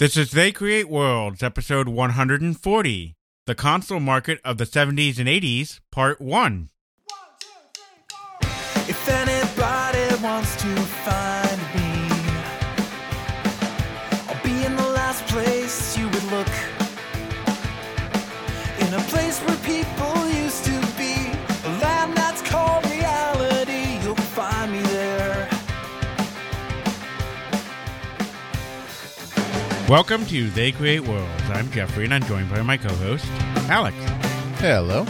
This is They Create Worlds, episode 140 The Console Market of the 70s and 80s, part 1. If anybody wants to find Welcome to They Create Worlds. I'm Jeffrey, and I'm joined by my co host, Alex. Hello.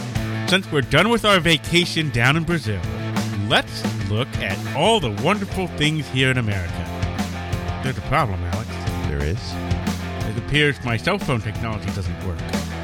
Since we're done with our vacation down in Brazil, let's look at all the wonderful things here in America. There's a problem, Alex. There is. It appears my cell phone technology doesn't work.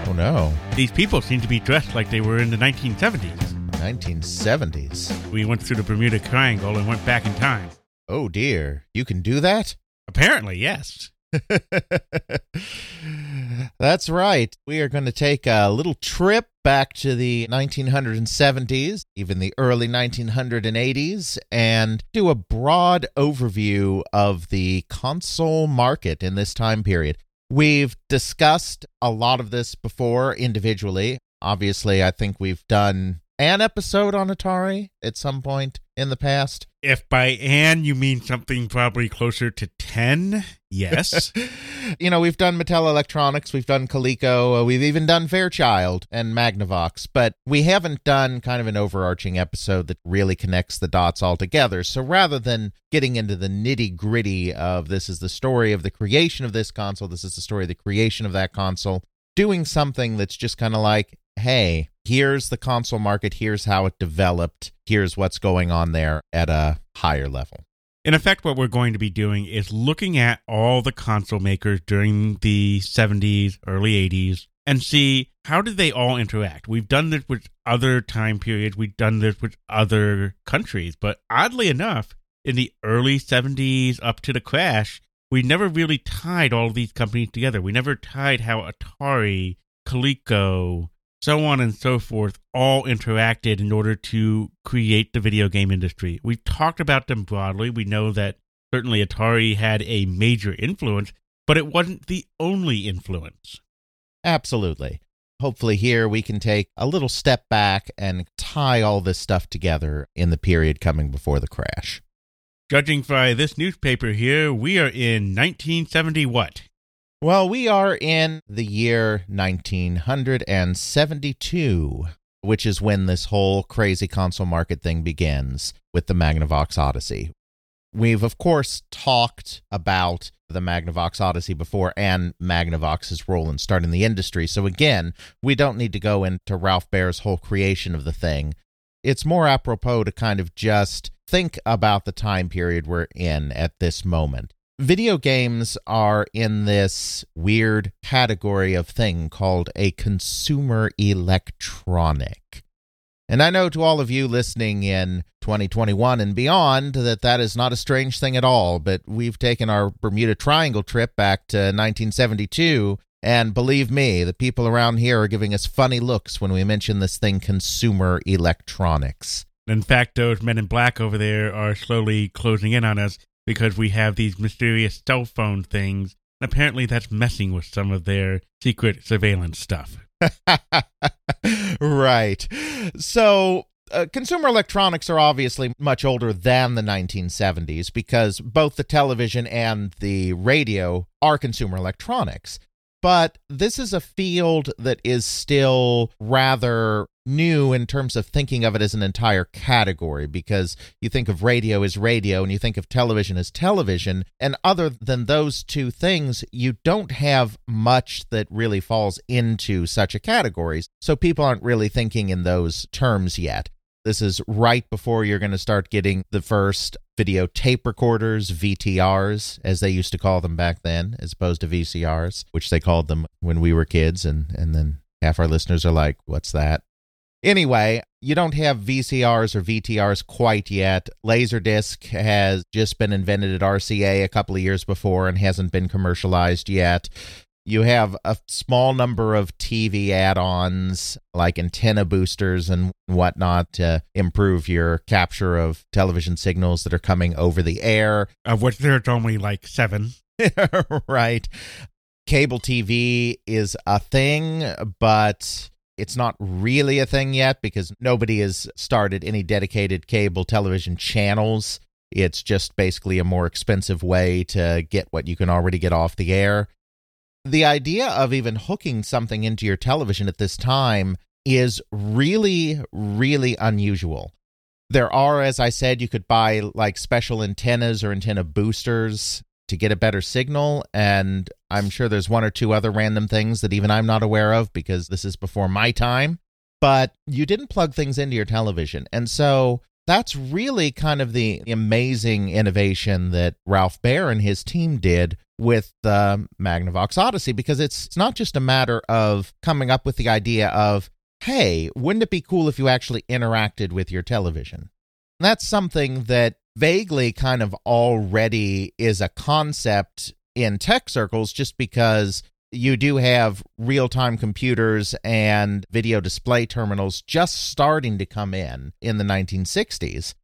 Oh no. These people seem to be dressed like they were in the 1970s. 1970s. We went through the Bermuda Triangle and went back in time. Oh dear. You can do that? Apparently, yes. That's right. We are going to take a little trip back to the 1970s, even the early 1980s, and do a broad overview of the console market in this time period. We've discussed a lot of this before individually. Obviously, I think we've done an episode on Atari at some point in the past. If by "and" you mean something probably closer to 10, yes. you know, we've done Mattel Electronics, we've done Coleco, uh, we've even done Fairchild and Magnavox, but we haven't done kind of an overarching episode that really connects the dots all together. So rather than getting into the nitty gritty of this is the story of the creation of this console, this is the story of the creation of that console, doing something that's just kind of like, hey, here's the console market, here's how it developed, here's what's going on there at a higher level. In effect, what we're going to be doing is looking at all the console makers during the 70s, early 80s, and see how did they all interact. We've done this with other time periods, we've done this with other countries, but oddly enough, in the early 70s up to the crash, we never really tied all these companies together. We never tied how Atari, Coleco, so on and so forth, all interacted in order to create the video game industry. We've talked about them broadly. We know that certainly Atari had a major influence, but it wasn't the only influence. Absolutely. Hopefully, here we can take a little step back and tie all this stuff together in the period coming before the crash. Judging by this newspaper here, we are in 1970 what? Well, we are in the year 1972, which is when this whole crazy console market thing begins with the Magnavox Odyssey. We've, of course, talked about the Magnavox Odyssey before and Magnavox's role in starting the industry. So, again, we don't need to go into Ralph Baer's whole creation of the thing. It's more apropos to kind of just think about the time period we're in at this moment video games are in this weird category of thing called a consumer electronic. And I know to all of you listening in 2021 and beyond that that is not a strange thing at all, but we've taken our Bermuda Triangle trip back to 1972 and believe me, the people around here are giving us funny looks when we mention this thing consumer electronics. In fact, those men in black over there are slowly closing in on us because we have these mysterious cell phone things. Apparently, that's messing with some of their secret surveillance stuff. right. So, uh, consumer electronics are obviously much older than the 1970s because both the television and the radio are consumer electronics. But this is a field that is still rather new in terms of thinking of it as an entire category because you think of radio as radio and you think of television as television. And other than those two things, you don't have much that really falls into such a category. So people aren't really thinking in those terms yet. This is right before you're going to start getting the first video tape recorders, VTRs, as they used to call them back then, as opposed to VCRs, which they called them when we were kids. And, and then half our listeners are like, what's that? Anyway, you don't have VCRs or VTRs quite yet. Laserdisc has just been invented at RCA a couple of years before and hasn't been commercialized yet. You have a small number of TV add ons like antenna boosters and whatnot to improve your capture of television signals that are coming over the air. Of which there's only like seven. right. cable TV is a thing, but it's not really a thing yet because nobody has started any dedicated cable television channels. It's just basically a more expensive way to get what you can already get off the air. The idea of even hooking something into your television at this time is really, really unusual. There are, as I said, you could buy like special antennas or antenna boosters to get a better signal. And I'm sure there's one or two other random things that even I'm not aware of because this is before my time. But you didn't plug things into your television. And so that's really kind of the amazing innovation that Ralph Baer and his team did with the Magnavox Odyssey because it's, it's not just a matter of coming up with the idea of, hey, wouldn't it be cool if you actually interacted with your television? That's something that vaguely kind of already is a concept in tech circles just because you do have real time computers and video display terminals just starting to come in in the 1960s.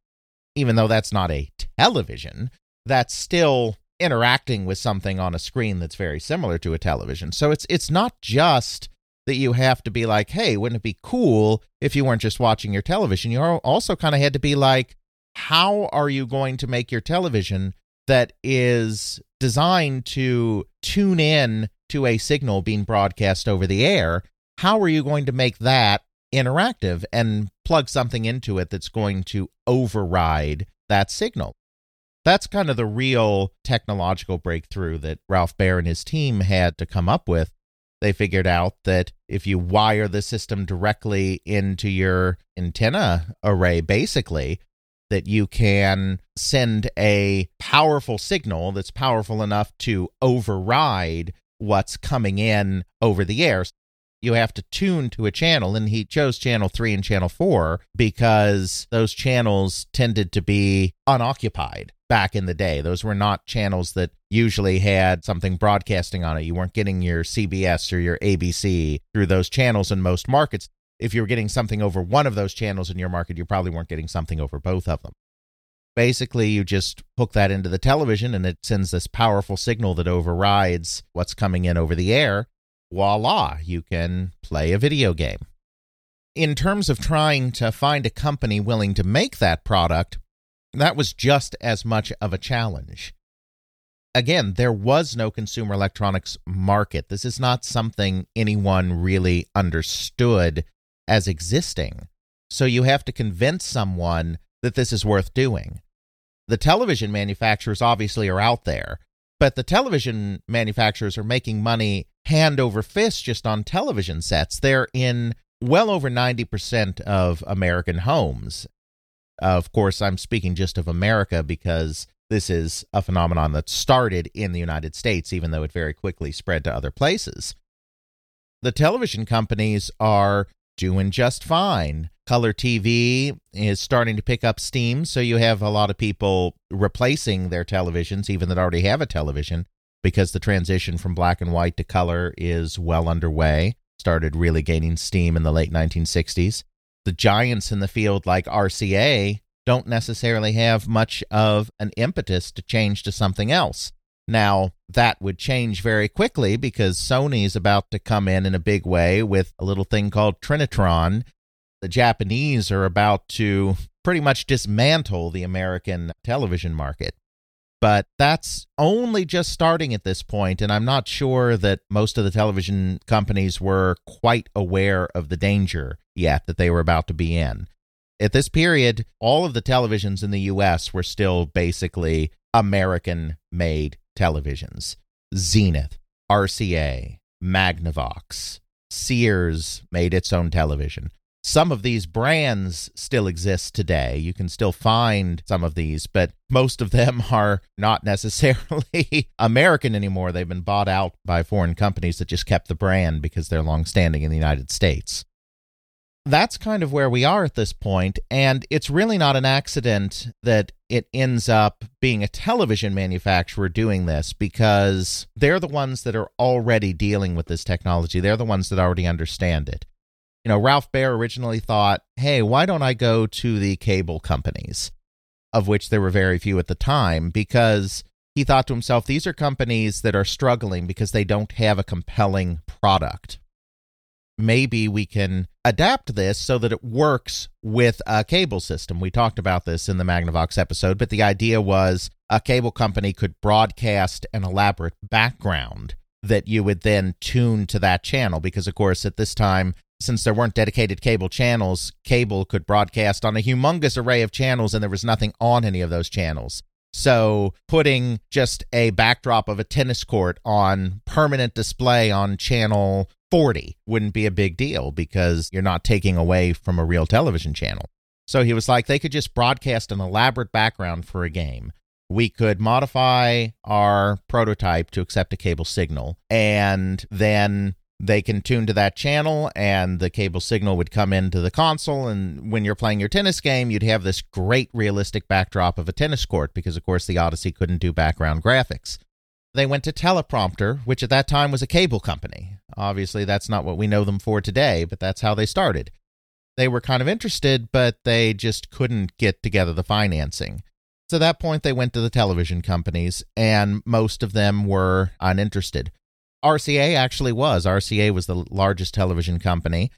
Even though that's not a television, that's still interacting with something on a screen that's very similar to a television. So it's it's not just that you have to be like, hey, wouldn't it be cool if you weren't just watching your television? You also kind of had to be like, how are you going to make your television that is designed to tune in to a signal being broadcast over the air? How are you going to make that interactive and plug something into it that's going to override that signal? That's kind of the real technological breakthrough that Ralph Baer and his team had to come up with they figured out that if you wire the system directly into your antenna array, basically, that you can send a powerful signal that's powerful enough to override what's coming in over the air. You have to tune to a channel, and he chose channel three and channel four because those channels tended to be unoccupied back in the day. Those were not channels that usually had something broadcasting on it. You weren't getting your CBS or your ABC through those channels in most markets. If you were getting something over one of those channels in your market, you probably weren't getting something over both of them. Basically, you just hook that into the television and it sends this powerful signal that overrides what's coming in over the air. Voila, you can play a video game. In terms of trying to find a company willing to make that product, that was just as much of a challenge. Again, there was no consumer electronics market. This is not something anyone really understood as existing. So you have to convince someone that this is worth doing. The television manufacturers obviously are out there, but the television manufacturers are making money hand over fist just on television sets. They're in well over 90% of American homes. Uh, of course, I'm speaking just of America because this is a phenomenon that started in the United States, even though it very quickly spread to other places. The television companies are doing just fine. Color TV is starting to pick up steam, so you have a lot of people replacing their televisions, even that already have a television, because the transition from black and white to color is well underway. Started really gaining steam in the late 1960s the giants in the field like RCA don't necessarily have much of an impetus to change to something else. Now, that would change very quickly because Sony's about to come in in a big way with a little thing called Trinitron. The Japanese are about to pretty much dismantle the American television market. But that's only just starting at this point, and I'm not sure that most of the television companies were quite aware of the danger yet that they were about to be in. At this period, all of the televisions in the US were still basically American made televisions. Zenith, RCA, Magnavox, Sears made its own television. Some of these brands still exist today. You can still find some of these, but most of them are not necessarily American anymore. They've been bought out by foreign companies that just kept the brand because they're long standing in the United States that's kind of where we are at this point, and it's really not an accident that it ends up being a television manufacturer doing this because they're the ones that are already dealing with this technology. They're the ones that already understand it. You know, Ralph Baer originally thought, hey, why don't I go to the cable companies, of which there were very few at the time, because he thought to himself, these are companies that are struggling because they don't have a compelling product. Maybe we can adapt this so that it works with a cable system. We talked about this in the Magnavox episode, but the idea was a cable company could broadcast an elaborate background that you would then tune to that channel because, of course, at this time, since there weren't dedicated cable channels, cable could broadcast on a humongous array of channels and there was nothing on any of those channels. So, putting just a backdrop of a tennis court on permanent display on channel 40 wouldn't be a big deal because you're not taking away from a real television channel. So, he was like, they could just broadcast an elaborate background for a game. We could modify our prototype to accept a cable signal and then they can tune to that channel and the cable signal would come into the console and when you're playing your tennis game you'd have this great realistic backdrop of a tennis court because of course the odyssey couldn't do background graphics they went to teleprompter which at that time was a cable company obviously that's not what we know them for today but that's how they started they were kind of interested but they just couldn't get together the financing so at that point they went to the television companies and most of them were uninterested RCA actually was. RCA was the largest television company.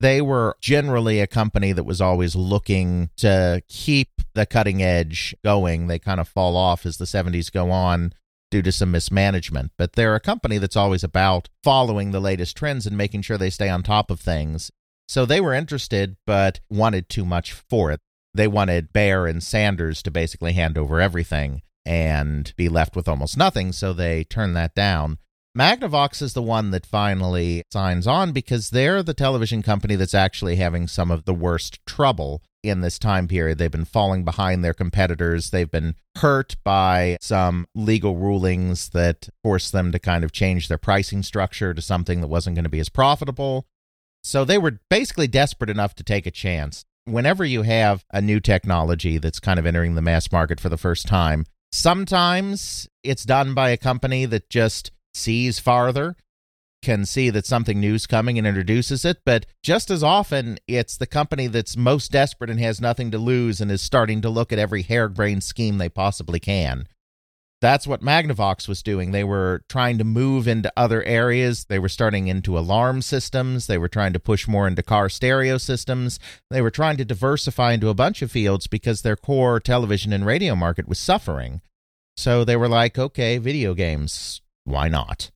They were generally a company that was always looking to keep the cutting edge going. They kind of fall off as the 70s go on due to some mismanagement, but they're a company that's always about following the latest trends and making sure they stay on top of things. So they were interested, but wanted too much for it. They wanted Baer and Sanders to basically hand over everything and be left with almost nothing, so they turned that down. Magnavox is the one that finally signs on because they're the television company that's actually having some of the worst trouble in this time period. They've been falling behind their competitors. They've been hurt by some legal rulings that forced them to kind of change their pricing structure to something that wasn't going to be as profitable. So they were basically desperate enough to take a chance. Whenever you have a new technology that's kind of entering the mass market for the first time, sometimes it's done by a company that just sees farther, can see that something new's coming and introduces it, but just as often it's the company that's most desperate and has nothing to lose and is starting to look at every harebrained scheme they possibly can. That's what Magnavox was doing. They were trying to move into other areas. They were starting into alarm systems. They were trying to push more into car stereo systems. They were trying to diversify into a bunch of fields because their core television and radio market was suffering. So they were like, okay, video games why not?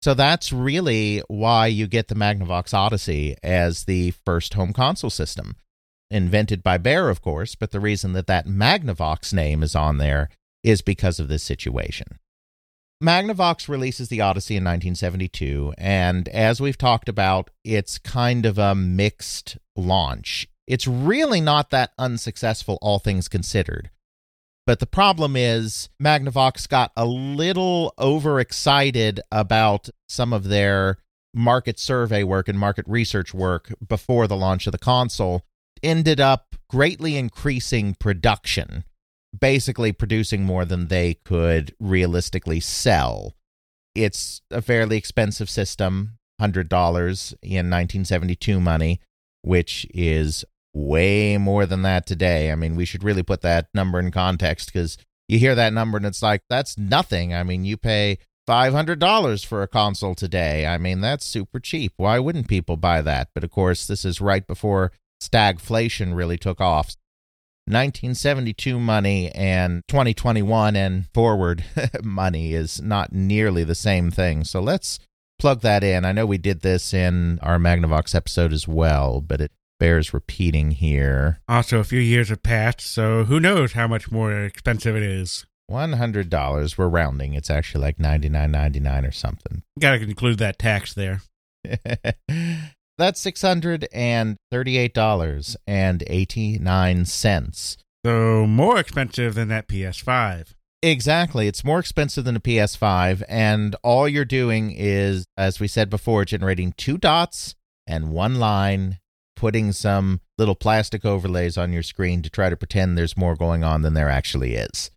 So that's really why you get the Magnavox Odyssey as the first home console system. Invented by Baer, of course, but the reason that that Magnavox name is on there is because of this situation. Magnavox releases the Odyssey in 1972, and as we've talked about, it's kind of a mixed launch. It's really not that unsuccessful, all things considered. But the problem is, Magnavox got a little overexcited about some of their market survey work and market research work before the launch of the console, ended up greatly increasing production, basically producing more than they could realistically sell. It's a fairly expensive system, $100 in 1972 money, which is way more than that today. I mean, we should really put that number in context because you hear that number and it's like, that's nothing. I mean, you pay $500 for a console today. I mean, that's super cheap. Why wouldn't people buy that? But of course, this is right before stagflation really took off. 1972 money and 2021 and forward money is not nearly the same thing. So let's plug that in. I know we did this in our Magnavox episode as well, but it bears repeating here. Also, a few years have passed, so who knows how much more expensive it is. One hundred dollars. We're rounding. It's actually like ninety nine ninety nine or something. Got to include that tax there. That's six hundred and thirty eight dollars and eighty nine cents. So more expensive than that PS5. Exactly. It's more expensive than a PS5, and all you're doing is, as we said before, generating two dots and one line putting some little plastic overlays on your screen to try to pretend there's more going on than there actually is.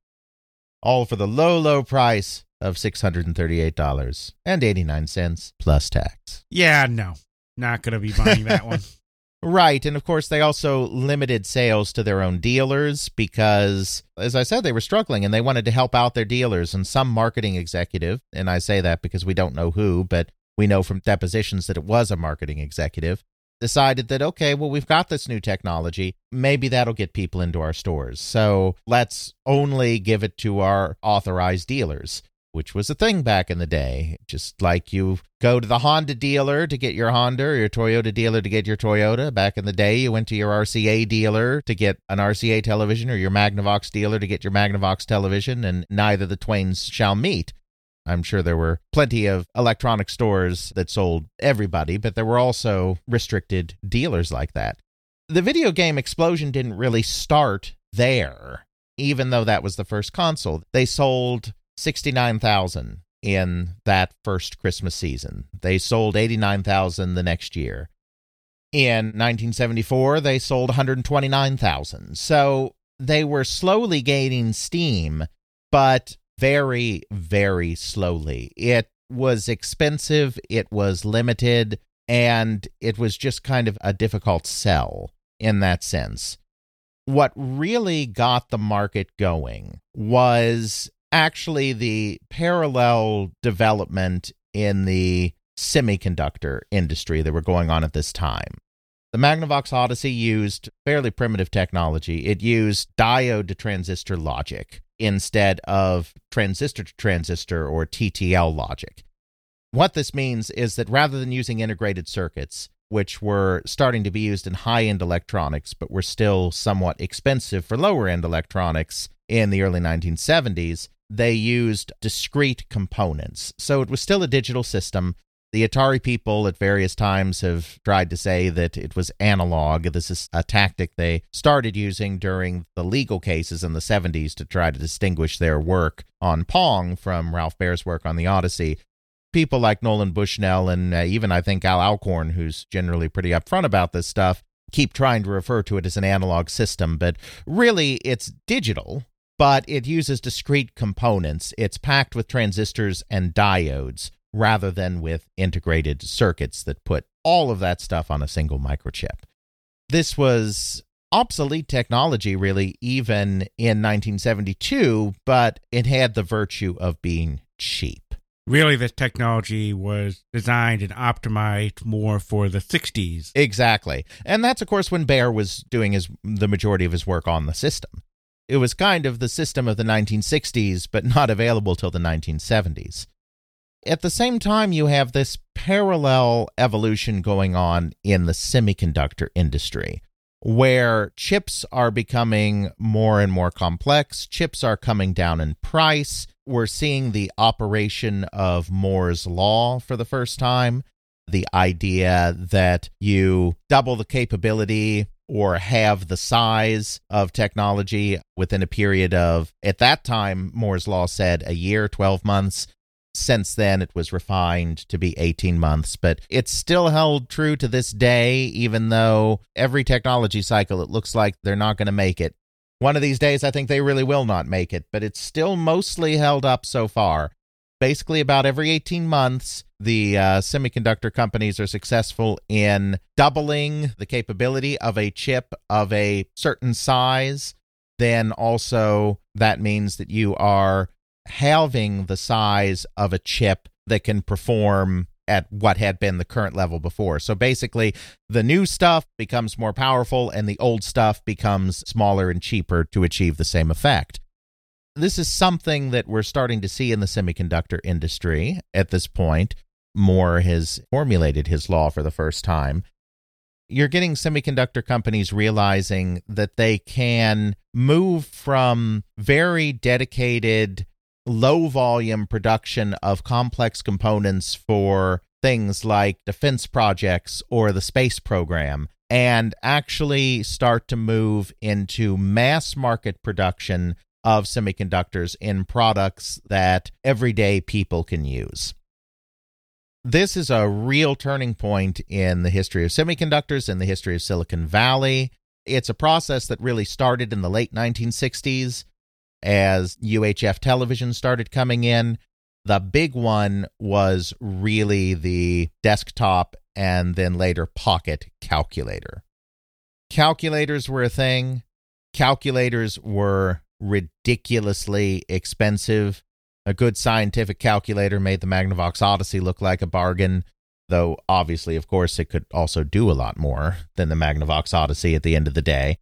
All for the low, low price of $638.89 plus tax. Yeah, no. Not going to be buying that one. Right. And of course, they also limited sales to their own dealers because, as I said, they were struggling and they wanted to help out their dealers. And some marketing executive, and I say that because we don't know who, but we know from depositions that it was a marketing executive, decided that, okay, well, we've got this new technology. Maybe that'll get people into our stores. So let's only give it to our authorized dealers which was a thing back in the day. Just like you go to the Honda dealer to get your Honda or your Toyota dealer to get your Toyota. Back in the day, you went to your RCA dealer to get an RCA television or your Magnavox dealer to get your Magnavox television, and neither the twains shall meet. I'm sure there were plenty of electronic stores that sold everybody, but there were also restricted dealers like that. The video game explosion didn't really start there, even though that was the first console. They sold 69,000 in that first Christmas season. They sold 89,000 the next year. In 1974, they sold 129,000. So they were slowly gaining steam, but very, very slowly. It was expensive, it was limited, and it was just kind of a difficult sell in that sense. What really got the market going was actually the parallel development in the semiconductor industry that were going on at this time. The Magnavox Odyssey used fairly primitive technology. It used diode to transistor logic instead of transistor to transistor or TTL logic. What this means is that rather than using integrated circuits, which were starting to be used in high end electronics but were still somewhat expensive for lower end electronics in the early 1970s, they used discrete components. So it was still a digital system. The Atari people at various times have tried to say that it was analog. This is a tactic they started using during the legal cases in the 70s to try to distinguish their work on Pong from Ralph Baer's work on the Odyssey. People like Nolan Bushnell and uh, even I think Al Alcorn, who's generally pretty upfront about this stuff, keep trying to refer to it as an analog system, but really it's digital but it uses discrete components. It's packed with transistors and diodes rather than with integrated circuits that put all of that stuff on a single microchip. This was obsolete technology, really, even in 1972, but it had the virtue of being cheap. Really, this technology was designed and optimized more for the 60s. Exactly. And that's, of course, when Baer was doing his the majority of his work on the system. It was kind of the system of the 1960s, but not available till the 1970s. At the same time, you have this parallel evolution going on in the semiconductor industry, where chips are becoming more and more complex, chips are coming down in price. We're seeing the operation of Moore's Law for the first time. The idea that you double the capability or have the size of technology within a period of, at that time, Moore's Law said a year, 12 months. Since then, it was refined to be 18 months, but it's still held true to this day, even though every technology cycle, it looks like they're not going to make it. One of these days, I think they really will not make it, but it's still mostly held up so far basically about every 18 months the uh, semiconductor companies are successful in doubling the capability of a chip of a certain size then also that means that you are halving the size of a chip that can perform at what had been the current level before. So basically, the new stuff becomes more powerful and the old stuff becomes smaller and cheaper to achieve the same effect this is something that we're starting to see in the semiconductor industry at this point. Moore has formulated his law for the first time. You're getting semiconductor companies realizing that they can move from very dedicated, low volume production of complex components for things like defense projects or the space program and actually start to move into mass market production of semiconductors in products that everyday people can use. This is a real turning point in the history of semiconductors, in the history of Silicon Valley. It's a process that really started in the late 1960s as UHF television started coming in. The big one was really the desktop and then later pocket calculator. calculators were a thing. Calculators were ridiculously expensive. A good scientific calculator made the Magnavox Odyssey look like a bargain, though obviously, of course, it could also do a lot more than the Magnavox Odyssey at the end of the day.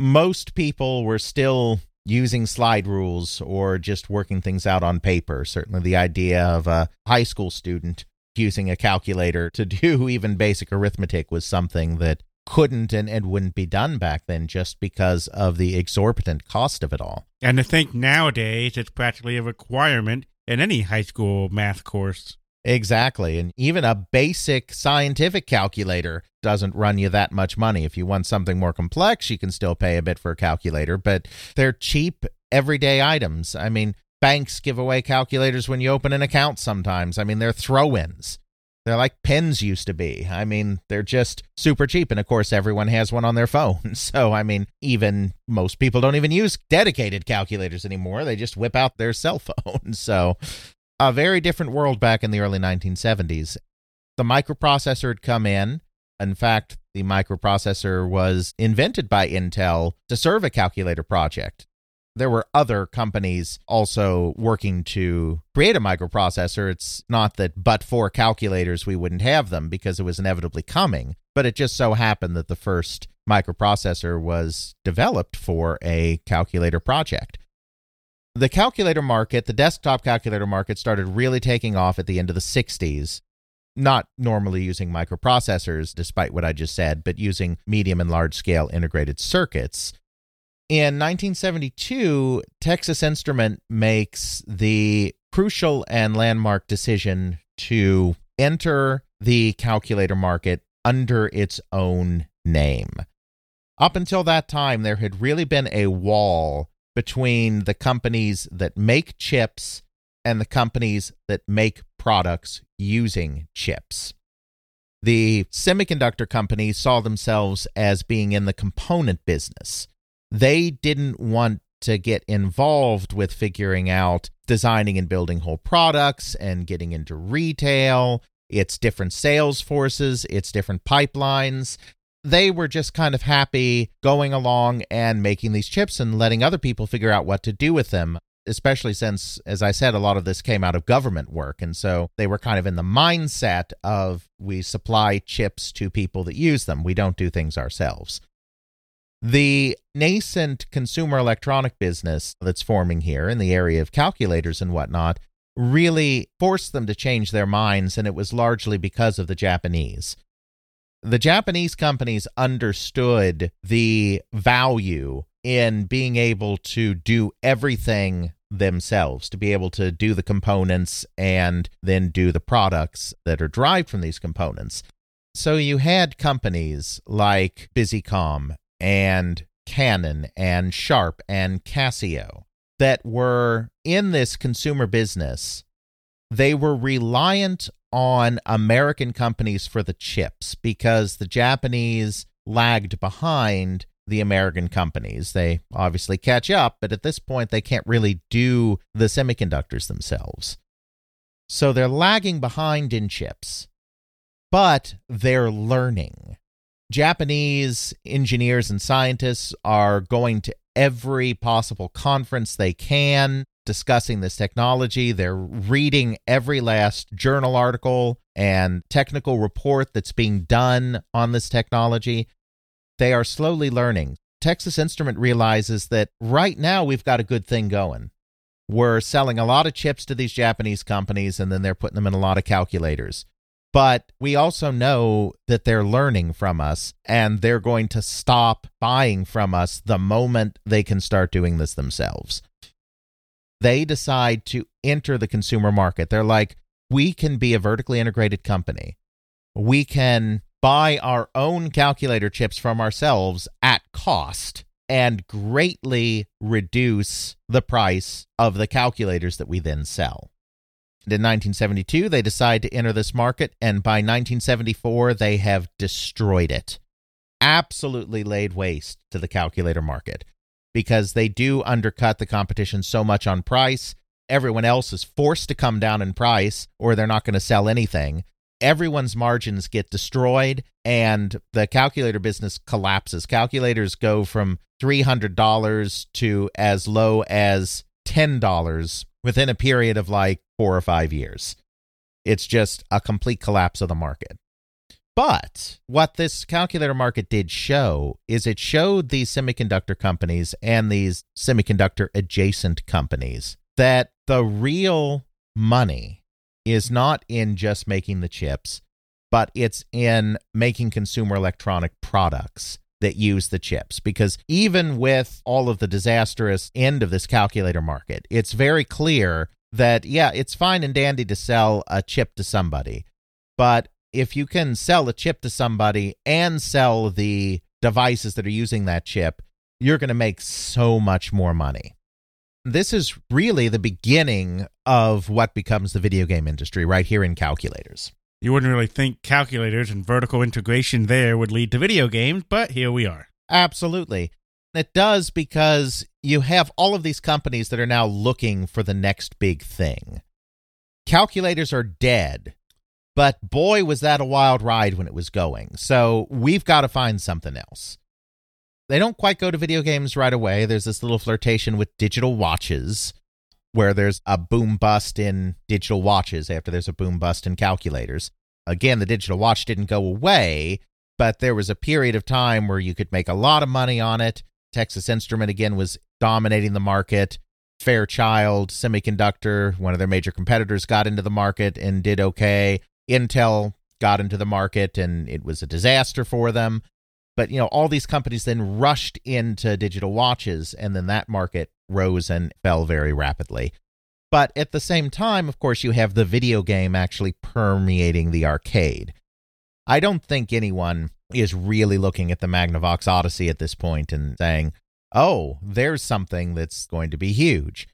Most people were still using slide rules or just working things out on paper. Certainly, the idea of a high school student using a calculator to do even basic arithmetic was something that couldn't and, and wouldn't be done back then just because of the exorbitant cost of it all. And to think nowadays it's practically a requirement in any high school math course. Exactly. And even a basic scientific calculator doesn't run you that much money. If you want something more complex, you can still pay a bit for a calculator, but they're cheap everyday items. I mean, banks give away calculators when you open an account sometimes. I mean, they're throw ins. They're like pens used to be. I mean, they're just super cheap. And of course, everyone has one on their phone. So, I mean, even most people don't even use dedicated calculators anymore. They just whip out their cell phone. So, a very different world back in the early 1970s. The microprocessor had come in. In fact, the microprocessor was invented by Intel to serve a calculator project. There were other companies also working to create a microprocessor. It's not that but for calculators we wouldn't have them because it was inevitably coming, but it just so happened that the first microprocessor was developed for a calculator project. The calculator market, the desktop calculator market, started really taking off at the end of the 60s. Not normally using microprocessors, despite what I just said, but using medium and large scale integrated circuits. In 1972, Texas Instrument makes the crucial and landmark decision to enter the calculator market under its own name. Up until that time, there had really been a wall between the companies that make chips and the companies that make products using chips. The semiconductor companies saw themselves as being in the component business. They didn't want to get involved with figuring out designing and building whole products and getting into retail. It's different sales forces, it's different pipelines they were just kind of happy going along and making these chips and letting other people figure out what to do with them especially since as i said a lot of this came out of government work. And so they were kind of in the mindset of we supply chips to people that use them. We don't do things ourselves. The nascent consumer electronic business that's forming here in the area of calculators and whatnot really forced them to change their minds and it was largely because of the japanese. The Japanese companies understood the value in being able to do everything themselves, to be able to do the components and then do the products that are derived from these components. So you had companies like Busicom and Canon and Sharp and Casio that were in this consumer business. They were reliant on American companies for the chips because the Japanese lagged behind the American companies. They obviously catch up, but at this point, they can't really do the semiconductors themselves. So they're lagging behind in chips, but they're learning. Japanese engineers and scientists are going to every possible conference they can discussing this technology. They're reading every last journal article and technical report that's being done on this technology. They are slowly learning. Texas Instrument realizes that right now we've got a good thing going. We're selling a lot of chips to these Japanese companies and then they're putting them in a lot of calculators. But we also know that they're learning from us and they're going to stop buying from us the moment they can start doing this themselves they decide to enter the consumer market. They're like, we can be a vertically integrated company. We can buy our own calculator chips from ourselves at cost and greatly reduce the price of the calculators that we then sell. In 1972, they decide to enter this market, and by 1974, they have destroyed it. Absolutely laid waste to the calculator market because they do undercut the competition so much on price. Everyone else is forced to come down in price or they're not going to sell anything. Everyone's margins get destroyed and the calculator business collapses. Calculators go from $300 to as low as $10 within a period of like four or five years. It's just a complete collapse of the market. But what this calculator market did show is it showed these semiconductor companies and these semiconductor adjacent companies that the real money is not in just making the chips, but it's in making consumer electronic products that use the chips. Because even with all of the disastrous end of this calculator market, it's very clear that, yeah, it's fine and dandy to sell a chip to somebody. But if you can sell a chip to somebody and sell the devices that are using that chip, you're going to make so much more money. This is really the beginning of what becomes the video game industry right here in calculators. You wouldn't really think calculators and vertical integration there would lead to video games, but here we are. Absolutely. It does because you have all of these companies that are now looking for the next big thing. Calculators are dead, but boy, was that a wild ride when it was going. So we've got to find something else. They don't quite go to video games right away. There's this little flirtation with digital watches where there's a boom bust in digital watches after there's a boom bust in calculators. Again, the digital watch didn't go away, but there was a period of time where you could make a lot of money on it. Texas Instrument again was dominating the market. Fairchild Semiconductor, one of their major competitors, got into the market and did okay. Intel got into the market and it was a disaster for them. But you know, all these companies then rushed into digital watches and then that market rose and fell very rapidly. But at the same time, of course, you have the video game actually permeating the arcade. I don't think anyone is really looking at the Magnavox Odyssey at this point and saying, oh, there's something that's going to be huge.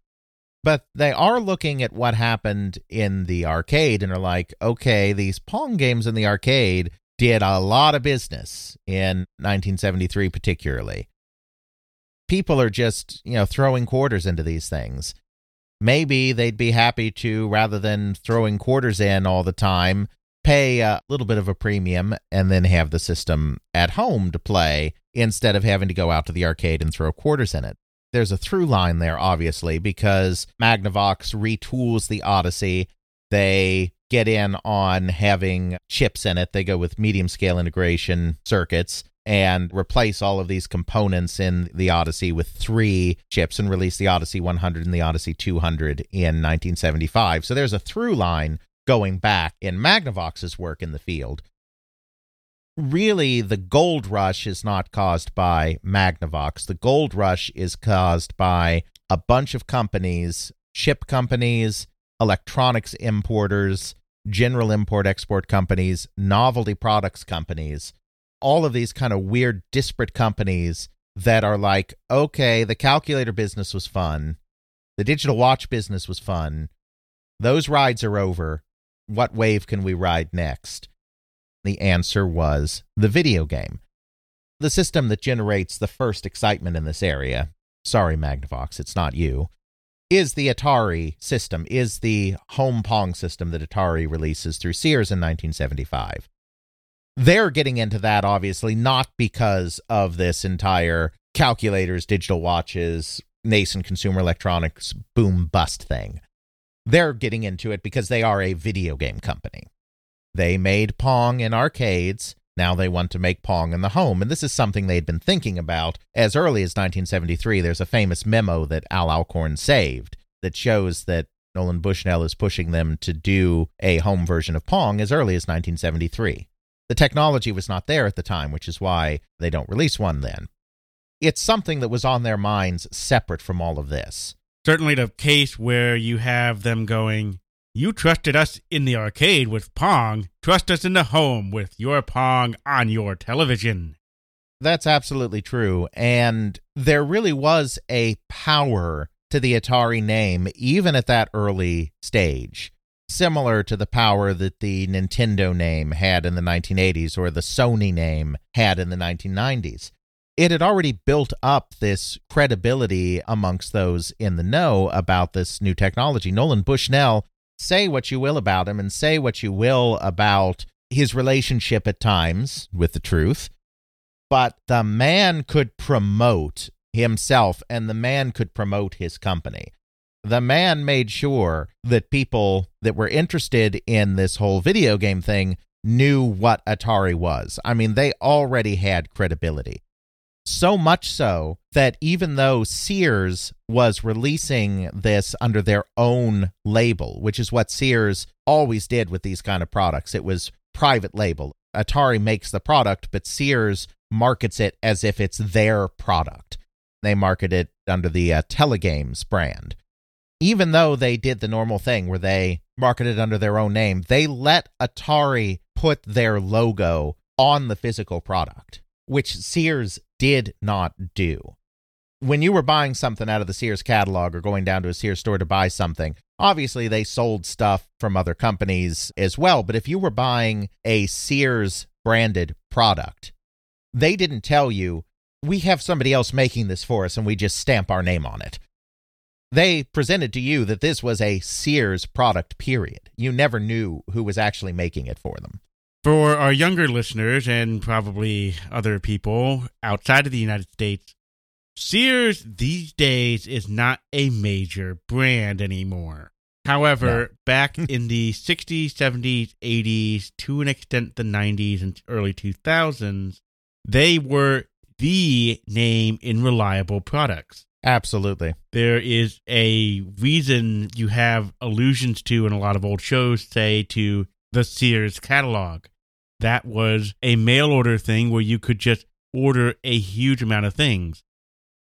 But they are looking at what happened in the arcade and are like, okay, these Pong games in the arcade did a lot of business in 1973, particularly. People are just, you know, throwing quarters into these things. Maybe they'd be happy to, rather than throwing quarters in all the time, pay a little bit of a premium and then have the system at home to play instead of having to go out to the arcade and throw quarters in it. There's a through line there, obviously, because Magnavox retools the Odyssey. They get in on having chips in it. They go with medium scale integration circuits and replace all of these components in the Odyssey with three chips and release the Odyssey 100 and the Odyssey 200 in 1975. So there's a through line going back in Magnavox's work in the field. Really, the gold rush is not caused by Magnavox. The gold rush is caused by a bunch of companies, chip companies, electronics importers, general import export companies, novelty products companies, all of these kind of weird, disparate companies that are like, okay, the calculator business was fun. The digital watch business was fun. Those rides are over what wave can we ride next? The answer was the video game. The system that generates the first excitement in this area, sorry, Magnavox, it's not you, is the Atari system, is the home Pong system that Atari releases through Sears in 1975. They're getting into that, obviously, not because of this entire calculators, digital watches, nascent consumer electronics boom bust thing. They're getting into it because they are a video game company. They made Pong in arcades. Now they want to make Pong in the home. And this is something they'd been thinking about as early as 1973. There's a famous memo that Al Alcorn saved that shows that Nolan Bushnell is pushing them to do a home version of Pong as early as 1973. The technology was not there at the time, which is why they don't release one then. It's something that was on their minds separate from all of this certainly the case where you have them going, You trusted us in the arcade with Pong, trust us in the home with your Pong on your television. That's absolutely true. And there really was a power to the Atari name, even at that early stage, similar to the power that the Nintendo name had in the 1980s or the Sony name had in the 1990s it had already built up this credibility amongst those in the know about this new technology. Nolan Bushnell say what you will about him and say what you will about his relationship at times with the truth, but the man could promote himself and the man could promote his company. The man made sure that people that were interested in this whole video game thing knew what Atari was. I mean, they already had credibility. So much so that even though Sears was releasing this under their own label, which is what Sears always did with these kind of products, it was private label. Atari makes the product, but Sears markets it as if it's their product. They market it under the uh, Telegames brand. Even though they did the normal thing where they marketed under their own name, they let Atari put their logo on the physical product, which Sears did not do. When you were buying something out of the Sears catalog or going down to a Sears store to buy something, obviously they sold stuff from other companies as well. But if you were buying a Sears branded product, they didn't tell you, we have somebody else making this for us and we just stamp our name on it. They presented to you that this was a Sears product, period. You never knew who was actually making it for them. For our younger listeners and probably other people outside of the United States, Sears these days is not a major brand anymore. However, back in the 60s, 70s, 80s, to an extent the 90s and early 2000s, they were the name in reliable products. Absolutely. There is a reason you have allusions to in a lot of old shows, say to the Sears catalog. That was a mail order thing where you could just order a huge amount of things.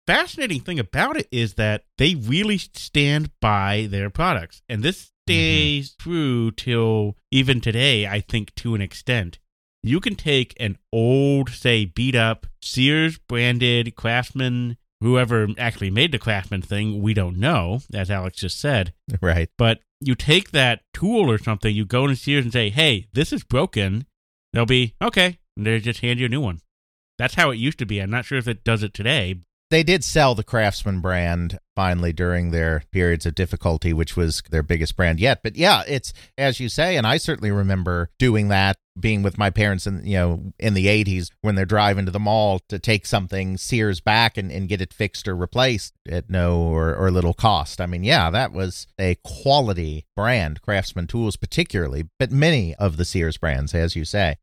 Fascinating thing about it is that they really stand by their products. And this mm-hmm. stays true till even today, I think, to an extent. You can take an old, say, beat up Sears branded Craftsman, whoever actually made the Craftsman thing, we don't know, as Alex just said. Right. But you take that tool or something, you go to Sears and say, hey, this is broken. They'll be, okay. They just hand you a new one. That's how it used to be. I'm not sure if it does it today. They did sell the Craftsman brand finally during their periods of difficulty, which was their biggest brand yet. But yeah, it's as you say, and I certainly remember doing that, being with my parents in you know in the eighties when they're driving to the mall to take something Sears back and, and get it fixed or replaced at no or, or little cost. I mean, yeah, that was a quality brand, Craftsman Tools particularly, but many of the Sears brands, as you say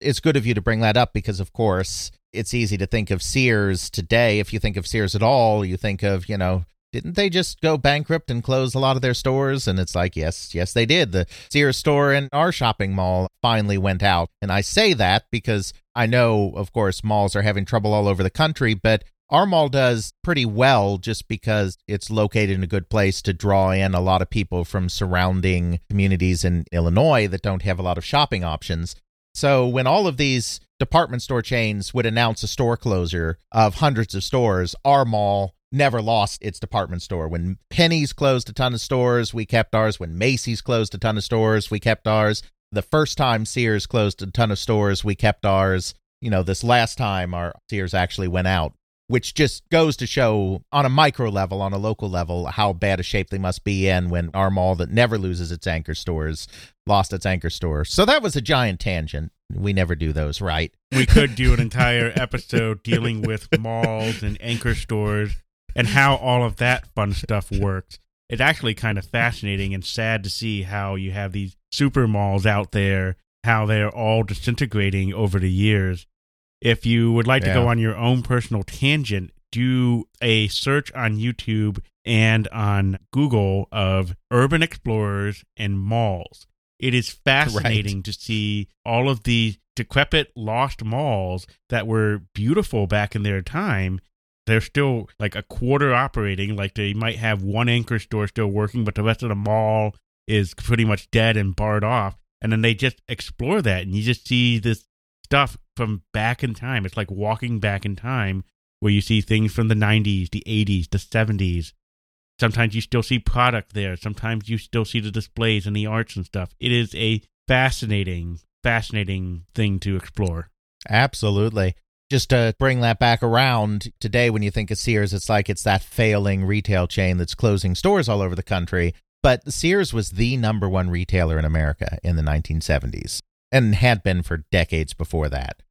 it's good of you to bring that up because, of course, it's easy to think of Sears today. If you think of Sears at all, you think of, you know, didn't they just go bankrupt and close a lot of their stores? And it's like, yes, yes, they did. The Sears store in our shopping mall finally went out. And I say that because I know, of course, malls are having trouble all over the country, but our mall does pretty well just because it's located in a good place to draw in a lot of people from surrounding communities in Illinois that don't have a lot of shopping options. So when all of these department store chains would announce a store closure of hundreds of stores, our mall never lost its department store. When Penney's closed a ton of stores, we kept ours. When Macy's closed a ton of stores, we kept ours. The first time Sears closed a ton of stores, we kept ours. You know, this last time our Sears actually went out, which just goes to show on a micro level, on a local level, how bad a shape they must be in when our mall that never loses its anchor stores lost its anchor store. So that was a giant tangent. We never do those, right? We could do an entire episode dealing with malls and anchor stores and how all of that fun stuff works. It's actually kind of fascinating and sad to see how you have these super malls out there, how they're all disintegrating over the years. If you would like to go on your own personal tangent, do a search on YouTube and on Google of urban explorers and malls. It is fascinating to see all of the decrepit, lost malls that were beautiful back in their time. They're still like a quarter operating, like they might have one anchor store still working, but the rest of the mall is pretty much dead and barred off. And then they just explore that, and you just see this stuff from back in time. It's like walking back in time where you see things from the 90s, the 80s, the 70s. Sometimes you still see product there. Sometimes you still see the displays and the arts and stuff. It is a fascinating, fascinating thing to explore. Absolutely. Just to bring that back around, today when you think of Sears, it's like it's that failing retail chain that's closing stores all over the country. But Sears was the number one retailer in America in the 1970s and had been for decades before that.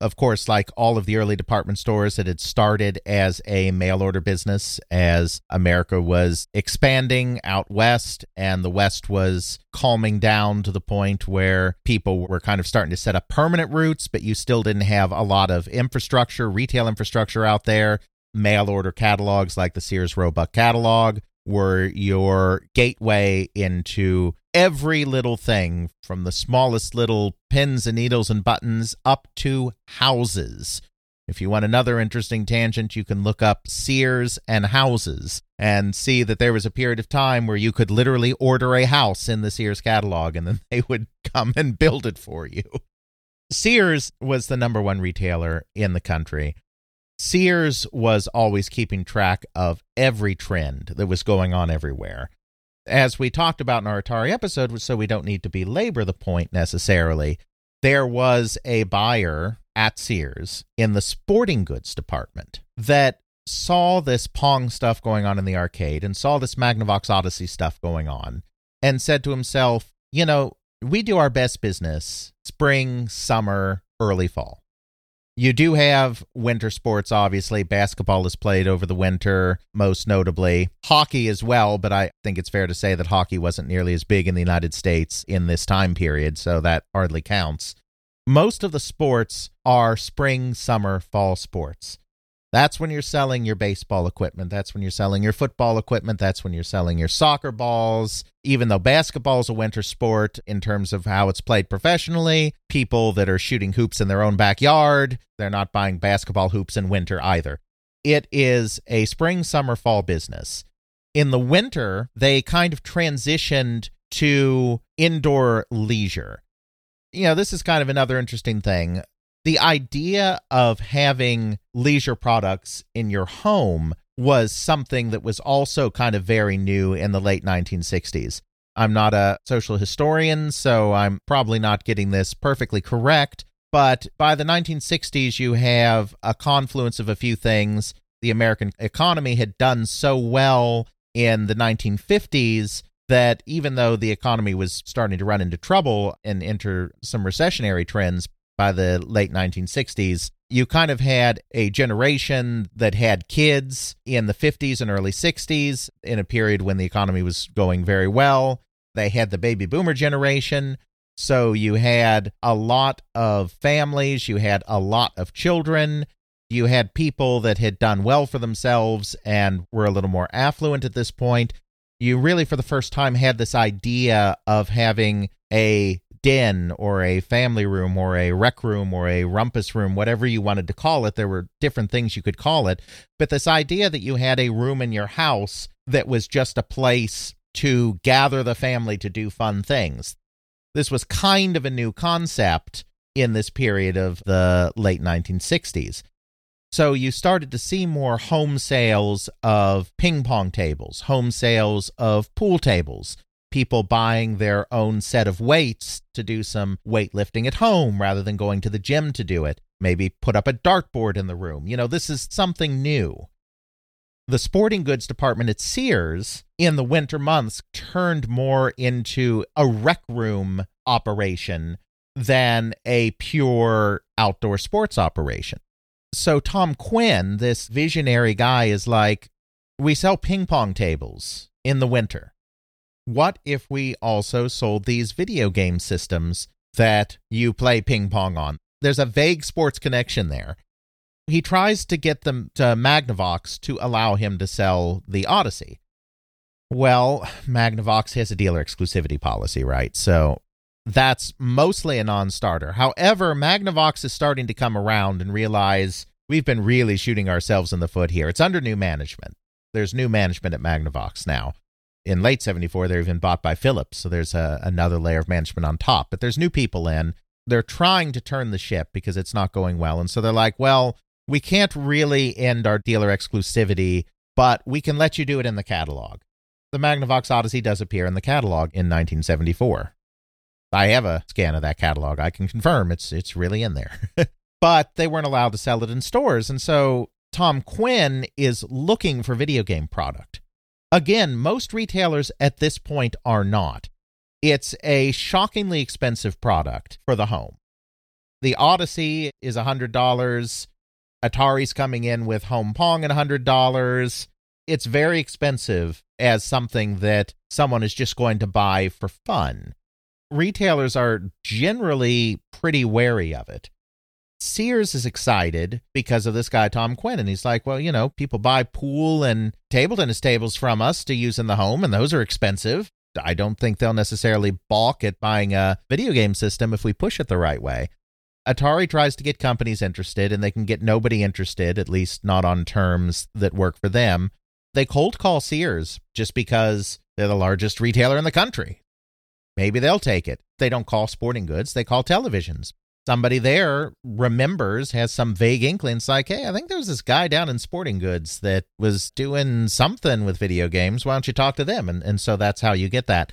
Of course, like all of the early department stores, it had started as a mail order business as America was expanding out west and the west was calming down to the point where people were kind of starting to set up permanent routes, but you still didn't have a lot of infrastructure, retail infrastructure out there. Mail order catalogs like the Sears Roebuck catalog were your gateway into every little thing from the smallest little pins and needles and buttons up to houses. If you want another interesting tangent, you can look up Sears and houses and see that there was a period of time where you could literally order a house in the Sears catalog and then they would come and build it for you. Sears was the number one retailer in the country. Sears was always keeping track of every trend that was going on everywhere as we talked about in our Atari episode, so we don't need to belabor the point necessarily, there was a buyer at Sears in the sporting goods department that saw this Pong stuff going on in the arcade and saw this Magnavox Odyssey stuff going on and said to himself, you know, we do our best business spring, summer, early fall. You do have winter sports, obviously. Basketball is played over the winter, most notably. Hockey as well, but I think it's fair to say that hockey wasn't nearly as big in the United States in this time period, so that hardly counts. Most of the sports are spring, summer, fall sports. That's when you're selling your baseball equipment. That's when you're selling your football equipment. That's when you're selling your soccer balls. Even though basketball is a winter sport in terms of how it's played professionally, people that are shooting hoops in their own backyard, they're not buying basketball hoops in winter either. It is a spring, summer, fall business. In the winter, they kind of transitioned to indoor leisure. You know, this is kind of another interesting thing the idea of having leisure products in your home was something that was also kind of very new in the late 1960s. I'm not a social historian, so I'm probably not getting this perfectly correct. But by the 1960s, you have a confluence of a few things. The American economy had done so well in the 1950s that even though the economy was starting to run into trouble and enter some recessionary trends by the late 1960s, you kind of had a generation that had kids in the 50s and early 60s in a period when the economy was going very well. They had the baby boomer generation. So you had a lot of families, you had a lot of children, you had people that had done well for themselves and were a little more affluent at this point. You really, for the first time, had this idea of having a den or a family room or a rec room or a rumpus room, whatever you wanted to call it. There were different things you could call it. But this idea that you had a room in your house that was just a place to gather the family to do fun things. This was kind of a new concept in this period of the late 1960s. So you started to see more home sales of ping pong tables, home sales of pool tables, people buying their own set of weights to do some weightlifting at home rather than going to the gym to do it. Maybe put up a dartboard in the room. You know, this is something new. The sporting goods department at Sears in the winter months turned more into a rec room operation than a pure outdoor sports operation. So Tom Quinn, this visionary guy, is like, we sell ping pong tables in the winter what if we also sold these video game systems that you play ping pong on? There's a vague sports connection there. He tries to get them to Magnavox to allow him to sell the Odyssey. Well, Magnavox has a dealer exclusivity policy, right? So that's mostly a non starter. However, Magnavox is starting to come around and realize we've been really shooting ourselves in the foot here. It's under new management. There's new management at Magnavox now in late 74 they're even bought by philips. So there's a, another layer of management on top. But there's new people in. They're trying to turn the ship because it's not going well. And so they're like well we can't really end our dealer exclusivity but we can let you do it in the catalog. The magnavox odyssey does appear in the catalog in 1974 i have a scan of that catalog. I can confirm it's it's really in there. But they weren't allowed to sell it in stores. And so tom quinn is looking for video game product Again, most retailers at this point are not. It's a shockingly expensive product for the home. The Odyssey is $100. Atari's coming in with Home Pong at $100. It's very expensive as something that someone is just going to buy for fun. Retailers are generally pretty wary of it. Sears is excited because of this guy, Tom Quinn. And he's like, well, you know, people buy pool and table tennis tables from us to use in the home, and those are expensive. I don't think they'll necessarily balk at buying a video game system if we push it the right way. Atari tries to get companies interested, and they can get nobody interested, at least not on terms that work for them. They cold call Sears just because they're the largest retailer in the country. Maybe they'll take it. They don't call sporting goods, they call televisions somebody there remembers, has some vague inklings like, hey, I think there was this guy down in Sporting Goods that was doing something with video games. Why don't you talk to them? And, and so that's how you get that.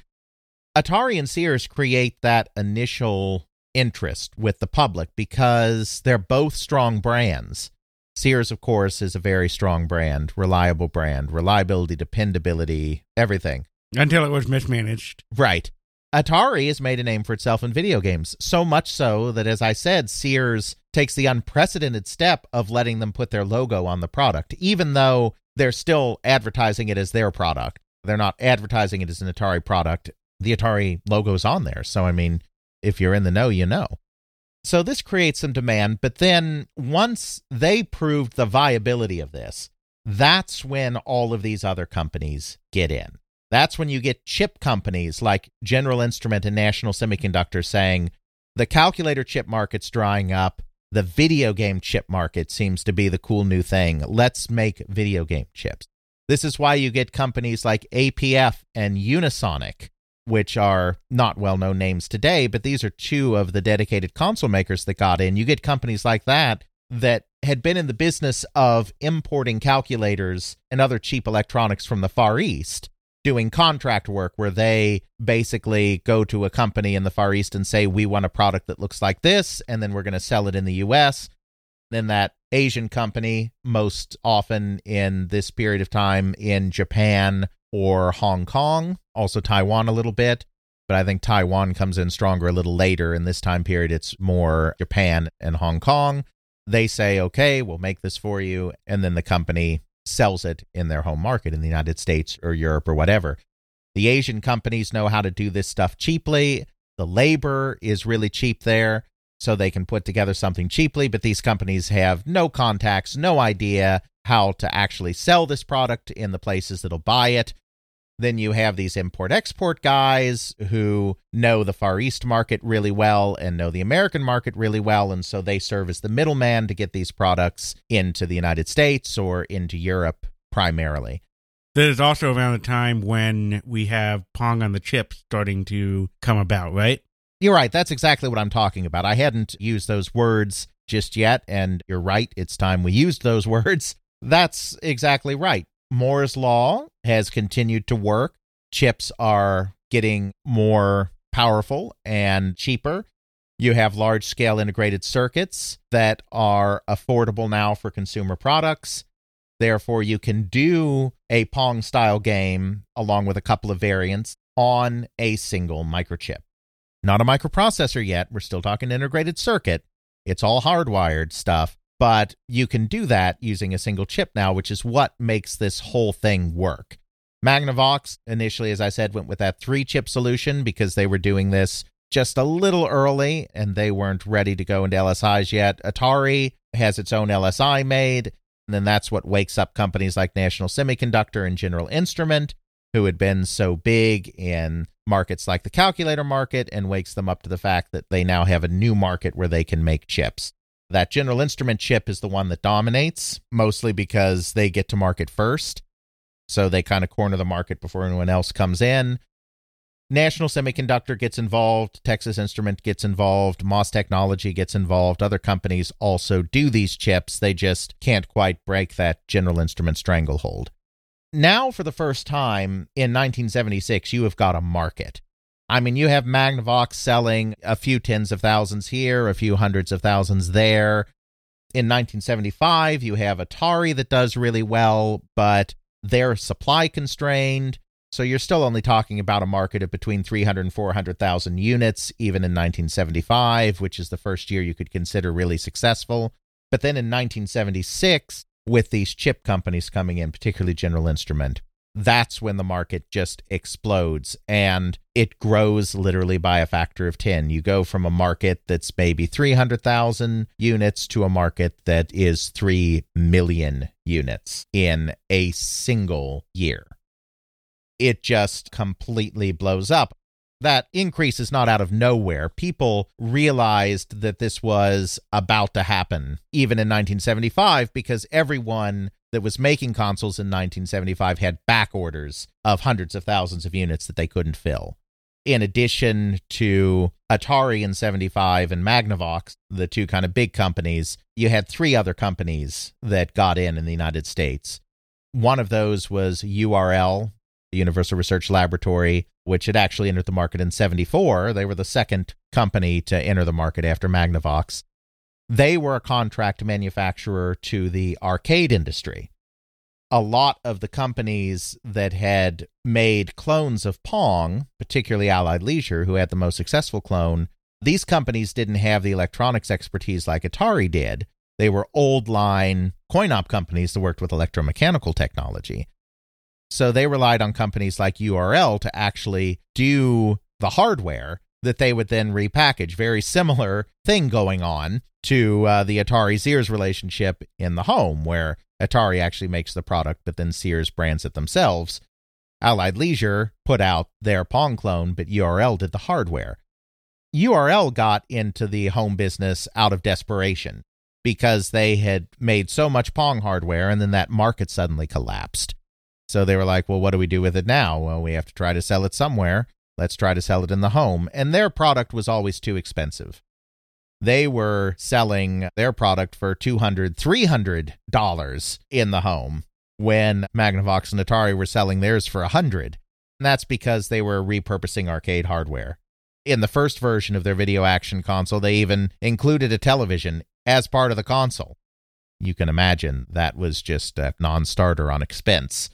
Atari and Sears create that initial interest with the public because they're both strong brands. Sears, of course, is a very strong brand, reliable brand, reliability, dependability, everything. Until it was mismanaged. Right. Atari has made a name for itself in video games, so much so that, as I said, Sears takes the unprecedented step of letting them put their logo on the product, even though they're still advertising it as their product. They're not advertising it as an Atari product. The Atari logo's on there. So, I mean, if you're in the know, you know. So, this creates some demand. But then, once they proved the viability of this, that's when all of these other companies get in. That's when you get chip companies like General Instrument and National Semiconductor saying the calculator chip market's drying up. The video game chip market seems to be the cool new thing. Let's make video game chips. This is why you get companies like APF and Unisonic, which are not well known names today, but these are two of the dedicated console makers that got in. You get companies like that that had been in the business of importing calculators and other cheap electronics from the Far East doing contract work where they basically go to a company in the Far East and say, We want a product that looks like this, and then we're going to sell it in the US. Then that Asian company, most often in this period of time in Japan or Hong Kong, also Taiwan a little bit. But I think Taiwan comes in stronger a little later. In this time period, it's more Japan and Hong Kong. They say, okay, we'll make this for you. And then the company sells it in their home market in the United States or Europe or whatever. The Asian companies know how to do this stuff cheaply. The labor is really cheap there, so they can put together something cheaply, but these companies have no contacts, no idea how to actually sell this product in the places that'll buy it. Then you have these import export guys who know the Far East market really well and know the American market really well. And so they serve as the middleman to get these products into the United States or into Europe primarily. That is also around the time when we have Pong on the chip starting to come about, right? You're right. That's exactly what I'm talking about. I hadn't used those words just yet. And you're right. It's time we used those words. That's exactly right. Moore's Law has continued to work. Chips are getting more powerful and cheaper. You have large scale integrated circuits that are affordable now for consumer products. Therefore, you can do a Pong style game along with a couple of variants on a single microchip. Not a microprocessor yet. We're still talking integrated circuit. It's all hardwired stuff, but you can do that using a single chip now, which is what makes this whole thing work. Magnavox initially, as I said, went with that three chip solution because they were doing this just a little early and they weren't ready to go into LSIs yet. Atari has its own LSI made, and then that's what wakes up companies like National Semiconductor and General Instrument, who had been so big in markets like the calculator market, and wakes them up to the fact that they now have a new market where they can make chips. That General Instrument chip is the one that dominates, mostly because they get to market first. So they kind of corner the market before anyone else comes in. National Semiconductor gets involved, Texas Instrument gets involved, MOS Technology gets involved. Other companies also do these chips. They just can't quite break that General Instrument stranglehold. Now, for the first time in 1976, you have got a market. I mean, you have Magnavox selling a few tens of thousands here, a few hundreds of thousands there. In 1975, you have Atari that does really well, but they're supply constrained. So you're still only talking about a market of between 300 and 400,000 units, even in 1975, which is the first year you could consider really successful. But then in 1976, with these chip companies coming in, particularly General Instrument, that's when the market just explodes and it grows literally by a factor of 10. You go from a market that's maybe 300,000 units to a market that is 3 million units in a single year. It just completely blows up. That increase is not out of nowhere. People realized that this was about to happen even in 1975 because everyone that was making consoles in 1975 had back orders of hundreds of thousands of units that they couldn't fill. In addition to Atari in 75 and Magnavox, the two kind of big companies, you had three other companies that got in in the United States. One of those was URL, the Universal Research Laboratory, which had actually entered the market in 74. They were the second company to enter the market after Magnavox they were a contract manufacturer to the arcade industry. A lot of the companies that had made clones of Pong, particularly Allied Leisure, who had the most successful clone, these companies didn't have the electronics expertise like Atari did. They were old line coin op companies that worked with electromechanical technology. So they relied on companies like URL to actually do the hardware that they would then repackage. Very similar thing going on to uh, the Atari Sears relationship in the home, where Atari actually makes the product, but then Sears brands it themselves. Allied Leisure put out their Pong clone, but URL did the hardware. URL got into the home business out of desperation because they had made so much Pong hardware and then that market suddenly collapsed. So they were like, well, what do we do with it now? Well, we have to try to sell it somewhere. Let's try to sell it in the home. And their product was always too expensive. They were selling their product for $200, $300 in the home when Magnavox and Atari were selling theirs for 100 And that's because they were repurposing arcade hardware. In the first version of their video action console, they even included a television as part of the console. You can imagine that was just a non starter on expense.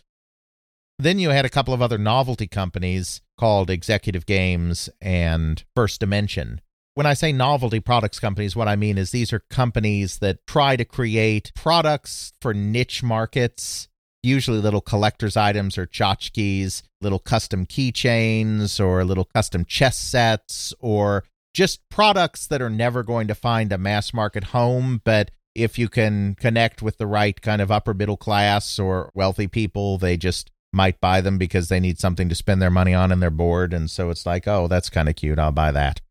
Then you had a couple of other novelty companies called Executive Games and First Dimension. When I say novelty products companies, what I mean is these are companies that try to create products for niche markets, usually little collector's items or tchotchkes, little custom keychains or little custom chess sets, or just products that are never going to find a mass market home, but if you can connect with the right kind of upper middle class or wealthy people, they just might buy them because they need something to spend their money on and they're bored. And so it's like, oh, that's kind of cute. I'll buy that.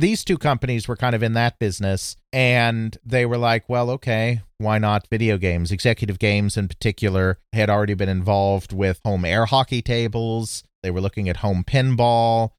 These two companies were kind of in that business and they were like, well, okay, why not video games? Executive Games in particular had already been involved with home air hockey tables. They were looking at home pinball.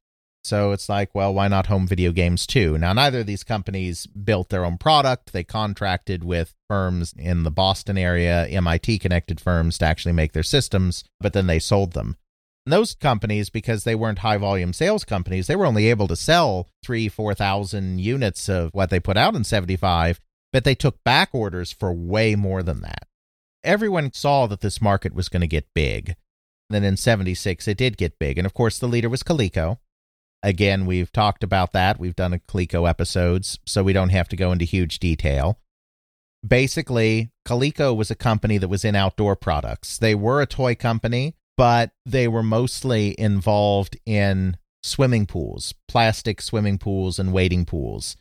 So it's like, well, why not home video games too? Now, neither of these companies built their own product. They contracted with firms in the Boston area, MIT connected firms to actually make their systems, but then they sold them. Those companies, because they weren't high volume sales companies, they were only able to sell three, 4,000 units of what they put out in 75, but they took back orders for way more than that. Everyone saw that this market was going to get big. Then in 76, it did get big. And of course, the leader was Coleco. Again, we've talked about that. We've done a Coleco episodes, so we don't have to go into huge detail. Basically, Coleco was a company that was in outdoor products. They were a toy company, but they were mostly involved in swimming pools, plastic swimming pools, and wading pools.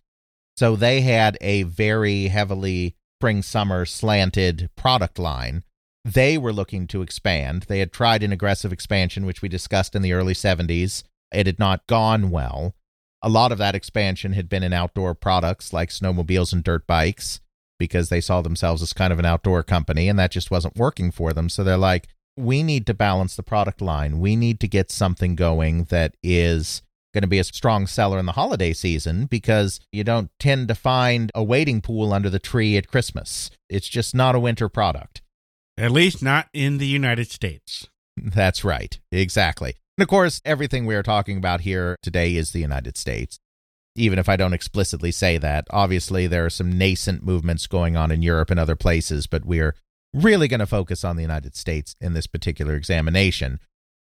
So they had a very heavily spring summer slanted product line. They were looking to expand. They had tried an aggressive expansion, which we discussed in the early 70s. It had not gone well. A lot of that expansion had been in outdoor products like snowmobiles and dirt bikes because they saw themselves as kind of an outdoor company and that just wasn't working for them. So they're like, we need to balance the product line. We need to get something going that is going to be a strong seller in the holiday season because you don't tend to find a wading pool under the tree at Christmas. It's just not a winter product. At least not in the United States. That's right. Exactly. And of course, everything we are talking about here today is the United States. Even if I don't explicitly say that, obviously there are some nascent movements going on in Europe and other places, but we're really going to focus on the United States in this particular examination.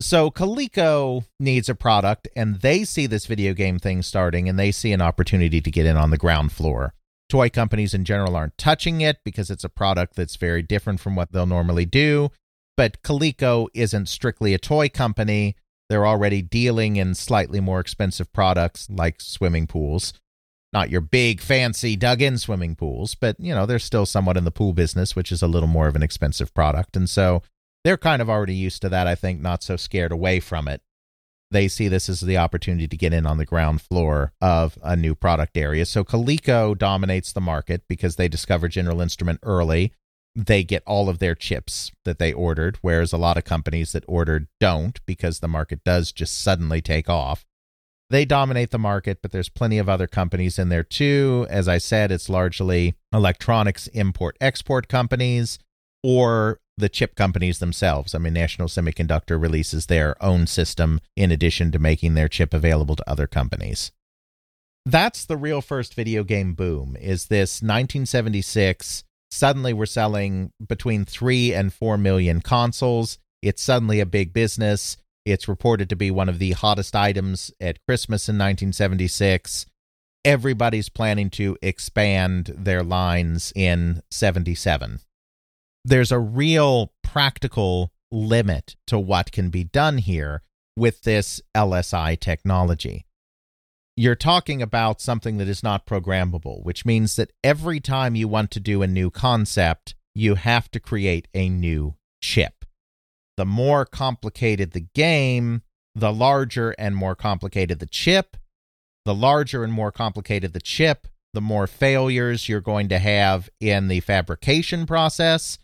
So Coleco needs a product and they see this video game thing starting and they see an opportunity to get in on the ground floor. Toy companies in general aren't touching it because it's a product that's very different from what they'll normally do. But Coleco isn't strictly a toy company. They're already dealing in slightly more expensive products like swimming pools. Not your big, fancy, dug in swimming pools, but, you know, they're still somewhat in the pool business, which is a little more of an expensive product. And so they're kind of already used to that, I think, not so scared away from it. They see this as the opportunity to get in on the ground floor of a new product area. So Coleco dominates the market because they discover General Instrument early. They get all of their chips that they ordered, whereas a lot of companies that ordered don't because the market does just suddenly take off. They dominate the market, but there's plenty of other companies in there too. As I said, it's largely electronics import export companies or the chip companies themselves. I mean, National Semiconductor releases their own system in addition to making their chip available to other companies. That's the real first video game boom. Is this 1976 suddenly we're selling between 3 and 4 million consoles. It's suddenly a big business. It's reported to be one of the hottest items at Christmas in 1976. Everybody's planning to expand their lines in 77 there's a real practical limit to what can be done here with this LSI technology. You're talking about something that is not programmable, which means that every time you want to do a new concept, you have to create a new chip. The more complicated the game, the larger and more complicated the chip. The larger and more complicated the chip, the more failures you're going to have in the fabrication process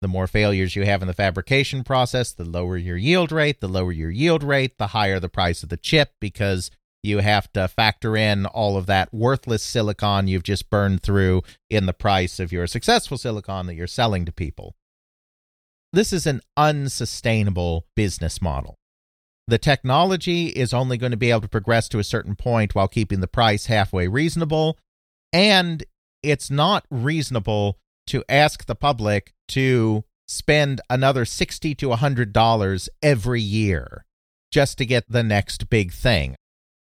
the more failures you have in the fabrication process, the lower your yield rate. The lower your yield rate, the higher the price of the chip because you have to factor in all of that worthless silicon you've just burned through in the price of your successful silicon that you're selling to people. This is an unsustainable business model. The technology is only going to be able to progress to a certain point while keeping the price halfway reasonable. And it's not reasonable to ask the public to spend another 60 to 100 dollars every year just to get the next big thing.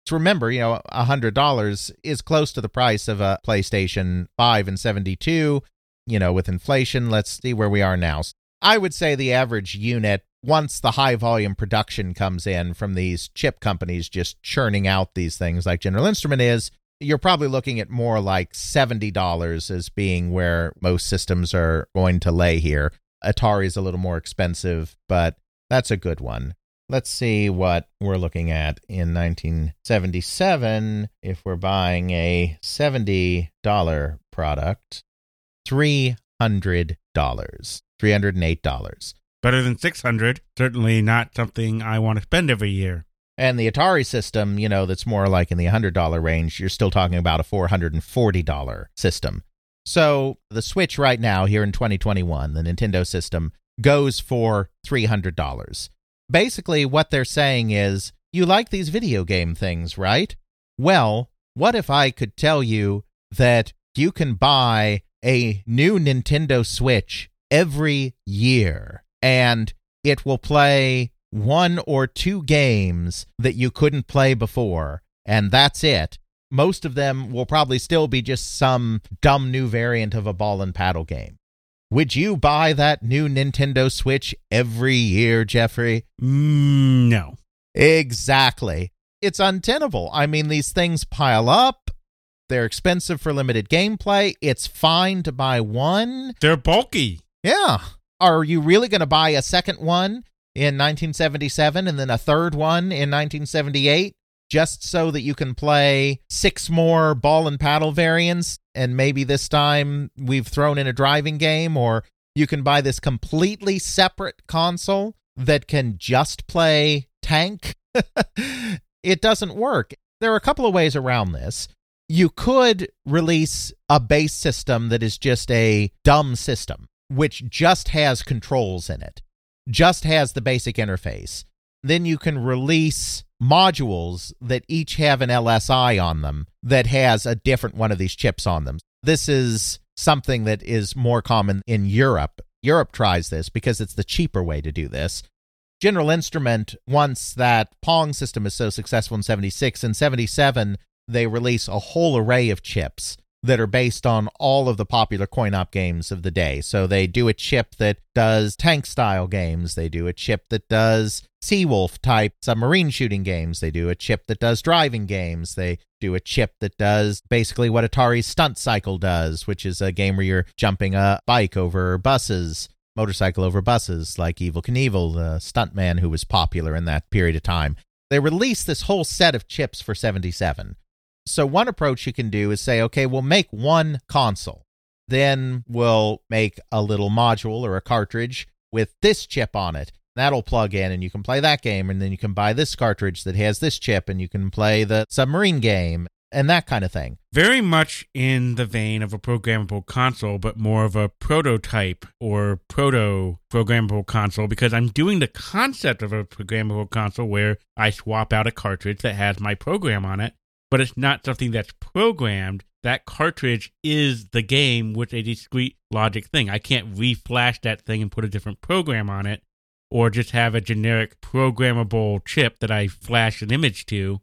So remember, you know, $100 is close to the price of a PlayStation 5 and 72, you know, with inflation, let's see where we are now. I would say the average unit once the high volume production comes in from these chip companies just churning out these things like General Instrument is, you're probably looking at more like $70 as being where most systems are going to lay here. Atari's a little more expensive, but that's a good one. Let's see what we're looking at in 1977 if we're buying a $70 product. $300. $308. Better than 600. Certainly not something I want to spend every year. And the Atari system, you know, that's more like in the $100 range, you're still talking about a $440 system. So the Switch right now, here in 2021, the Nintendo system, goes for $300. Basically, what they're saying is, you like these video game things, right? Well, what if I could tell you that you can buy a new Nintendo Switch every year and it will play one or two games that you couldn't play before, and that's it. Most of them will probably still be just some dumb new variant of a ball and paddle game. Would you buy that new Nintendo Switch every year, Jeffrey? Mm, no. Exactly. It's untenable. I mean, these things pile up. They're expensive for limited gameplay. It's fine to buy one. They're bulky. Yeah. Are you really going to buy a second one in 1977 and then a third one in 1978 just so that you can play six more ball and paddle variants? And maybe this time we've thrown in a driving game or you can buy this completely separate console that can just play tank? It doesn't work. There are a couple of ways around this. You could release a base system that is just a dumb system which just has controls in it just has the basic interface. Then you can release modules that each have an LSI on them that has a different one of these chips on them. This is something that is more common in Europe Europe tries this because it's the cheaper way to do this. General Instrument, once that Pong system is so successful in 76, in 77, they release a whole array of chips that are based on all of the popular coin op games of the day. So they do a chip that does tank style games, they do a chip that does Seawolf type submarine shooting games, they do a chip that does driving games, they do a chip that does basically what Atari's Stunt Cycle does, which is a game where you're jumping a bike over buses. Motorcycle over buses, like Evel Knievel, the stuntman who was popular in that period of time. They released this whole set of chips for 77 so, one approach you can do is say, okay, we'll make one console. Then we'll make a little module or a cartridge with this chip on it. That'll plug in and you can play that game. And then you can buy this cartridge that has this chip and you can play the submarine game and that kind of thing. Very much in the vein of a programmable console, but more of a prototype or proto programmable console because I'm doing the concept of a programmable console where I swap out a cartridge that has my program on it but it's not something that's programmed. That cartridge is the game with a discrete logic thing. I can't reflash that thing and put a different program on it or just have a generic programmable chip that I flash an image to.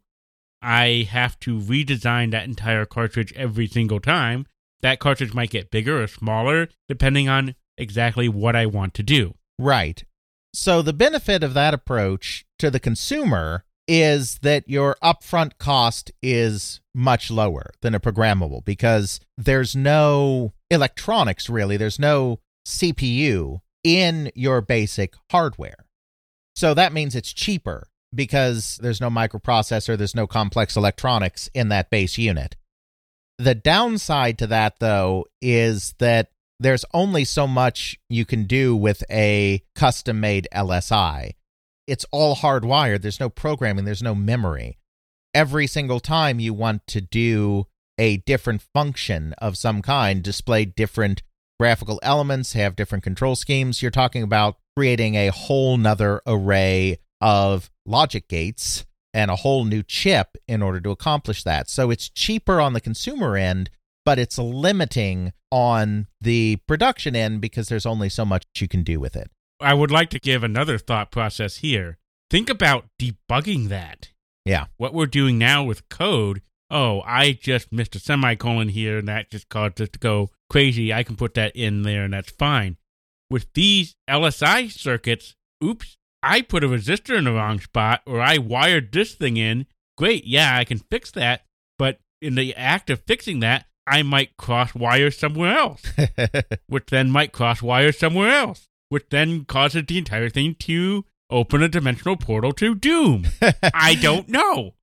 I have to redesign that entire cartridge every single time. That cartridge might get bigger or smaller depending on exactly what I want to do. Right. So the benefit of that approach to the consumer is that your upfront cost is much lower than a programmable because there's no electronics really, there's no CPU in your basic hardware. So that means it's cheaper because there's no microprocessor, there's no complex electronics in that base unit. The downside to that, though, is that there's only so much you can do with a custom made LSI it's all hardwired. There's no programming, there's no memory. Every single time you want to do a different function of some kind, display different graphical elements, have different control schemes, you're talking about creating a whole nother array of logic gates and a whole new chip in order to accomplish that. So it's cheaper on the consumer end, but it's limiting on the production end because there's only so much you can do with it. I would like to give another thought process here. Think about debugging that. Yeah. What we're doing now with code, oh, I just missed a semicolon here and that just caused it to go crazy. I can put that in there and that's fine. With these LSI circuits, oops, I put a resistor in the wrong spot or I wired this thing in. Great, yeah, I can fix that. But in the act of fixing that, I might cross wire somewhere else, which then might cross wire somewhere else which then causes the entire thing to open a dimensional portal to Doom. I don't know.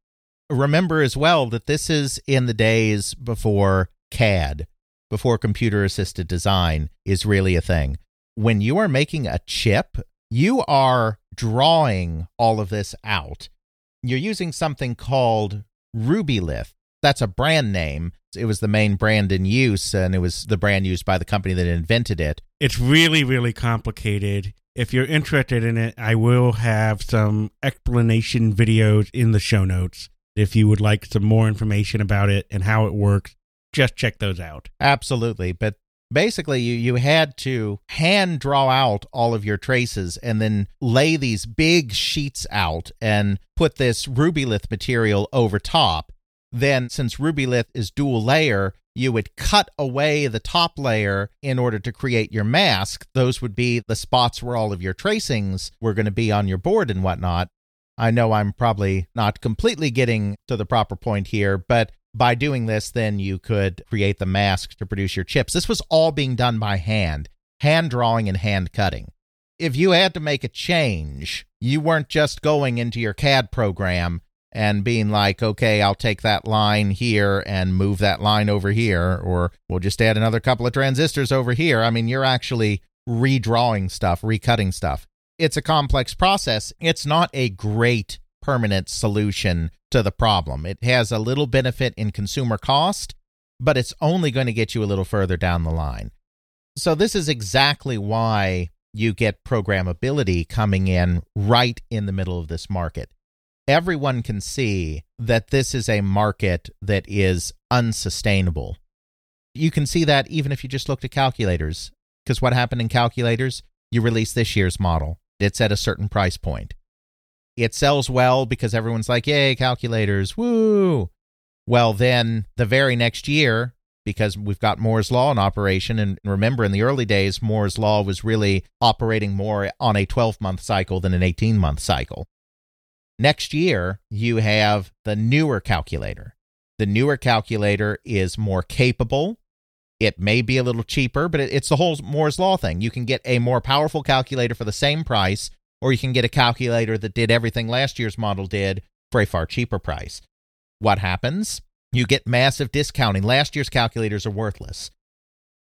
Remember as well that this is in the days before CAD, before computer assisted design is really a thing. When you are making a chip, you are drawing all of this out. You're using something called Rubylith. That's a brand name. It was the main brand in use, and it was the brand used by the company that invented it. It's really, really complicated. If you're interested in it, I will have some explanation videos in the show notes. If you would like some more information about it and how it works, just check those out. Absolutely. But basically you you had to hand draw out all of your traces and then lay these big sheets out and put this rubylith material over top then since rubylith is dual layer you would cut away the top layer in order to create your mask. Those would be the spots where all of your tracings were going to be on your board and whatnot. I know I'm probably not completely getting to the proper point here, but by doing this, then you could create the mask to produce your chips. This was all being done by hand, hand drawing and hand cutting. If you had to make a change, you weren't just going into your CAD program and being like, okay, I'll take that line here and move that line over here, or we'll just add another couple of transistors over here. I mean, you're actually redrawing stuff, recutting stuff. It's a complex process. It's not a great permanent solution to the problem. It has a little benefit in consumer cost, but it's only going to get you a little further down the line. So, this is exactly why you get programmability coming in right in the middle of this market everyone can see that this is a market that is unsustainable. You can see that even if you just looked at calculators. Because what happened in calculators? You release this year's model. It's at a certain price point. It sells well because everyone's like, yay, calculators, woo. Well, then the very next year, because we've got Moore's Law in operation, and remember in the early days, Moore's Law was really operating more on a 12 month cycle than an 18 month cycle. Next year, you have the newer calculator. The newer calculator is more capable. It may be a little cheaper, but it's the whole Moore's Law thing. You can get a more powerful calculator for the same price, or you can get a calculator that did everything last year's model did for a far cheaper price. What happens? You get massive discounting. Last year's calculators are worthless.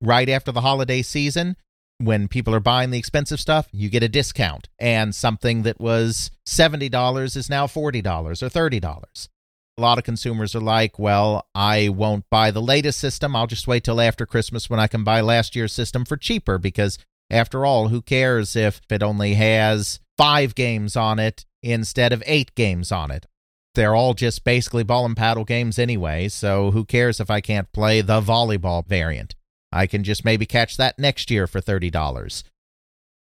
Right after the holiday season, when people are buying the expensive stuff, you get a discount. And something that was $70 is now $40 or $30. A lot of consumers are like, well, I won't buy the latest system. I'll just wait till after Christmas when I can buy last year's system for cheaper because, after all, who cares if it only has five games on it instead of eight games on it? They're all just basically ball and paddle games anyway, so who cares if I can't play the volleyball variant? I can just maybe catch that next year for $30.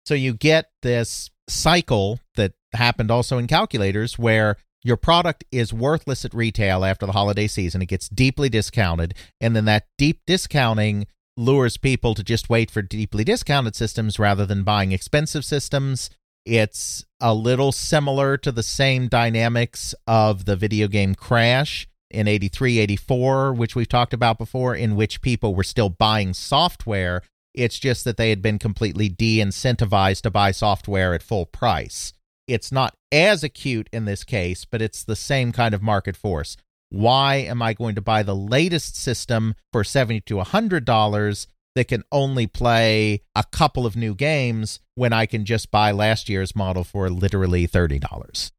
So you get this cycle that happened also in calculators where your product is worthless at retail after the holiday season. It gets deeply discounted. And then that deep discounting lures people to just wait for deeply discounted systems rather than buying expensive systems. It's a little similar to the same dynamics of the video game Crash in 83, 84, which we've talked about before, in which people were still buying software. It's just that they had been completely de incentivized to buy software at full price. It's not as acute in this case, but it's the same kind of market force. Why am I going to buy the latest system for 70 to $100 that can only play a couple of new games when I can just buy last year's model for literally $30?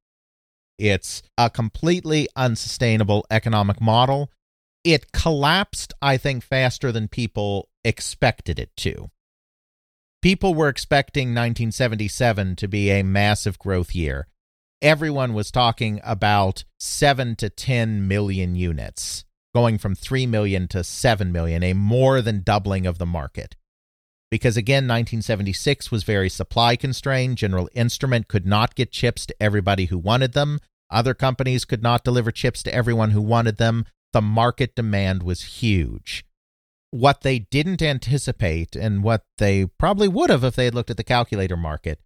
It's a completely unsustainable economic model. It collapsed, I think, faster than people expected it to people were expecting 1977 to be a massive growth year. Everyone was talking about 7 to 10 million units, going from 3 million to 7 million, a more than doubling of the market. Because again, 1976 was very supply constrained. General Instrument could not get chips to everybody who wanted them. Other companies could not deliver chips to everyone who wanted them. The market demand was huge what they didn't anticipate and what they probably would have if they had looked at the calculator market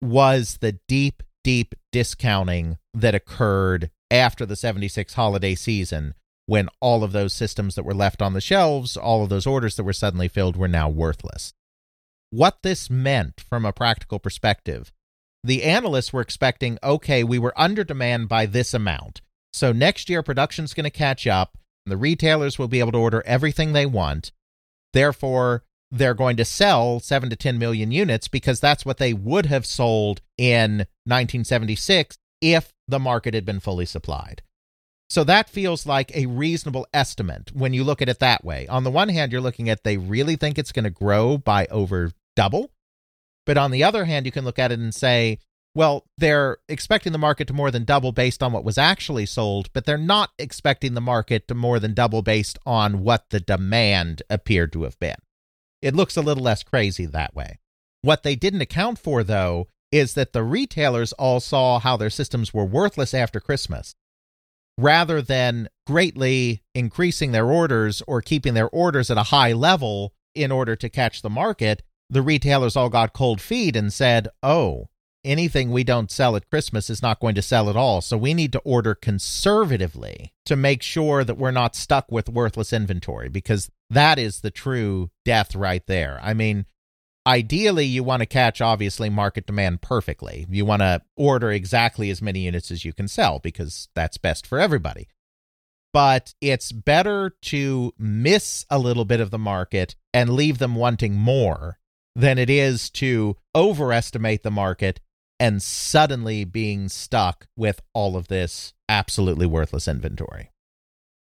was the deep, deep discounting that occurred after the 76 holiday season when all of those systems that were left on the shelves, all of those orders that were suddenly filled were now worthless. What this meant from a practical perspective, the analysts were expecting okay, we were under demand by this amount. So next year production's going to catch up the retailers will be able to order everything they want. Therefore, they're going to sell 7 to 10 million units because that's what they would have sold in 1976 if the market had been fully supplied. So that feels like a reasonable estimate when you look at it that way. On the one hand, you're looking at they really think it's going to grow by over double. But on the other hand, you can look at it and say, well, they're expecting the market to more than double based on what was actually sold, but they're not expecting the market to more than double based on what the demand appeared to have been. It looks a little less crazy that way. What they didn't account for, though, is that the retailers all saw how their systems were worthless after Christmas. Rather than greatly increasing their orders or keeping their orders at a high level in order to catch the market, the retailers all got cold feet and said, oh, anything we don't sell at Christmas is not going to sell at all. So we need to order conservatively to make sure that we're not stuck with worthless inventory because that is the true death right there. I mean, ideally, you want to catch obviously market demand perfectly. You want to order exactly as many units as you can sell because that's best for everybody. But it's better to miss a little bit of the market and leave them wanting more than it is to overestimate the market and suddenly being stuck with all of this absolutely worthless inventory.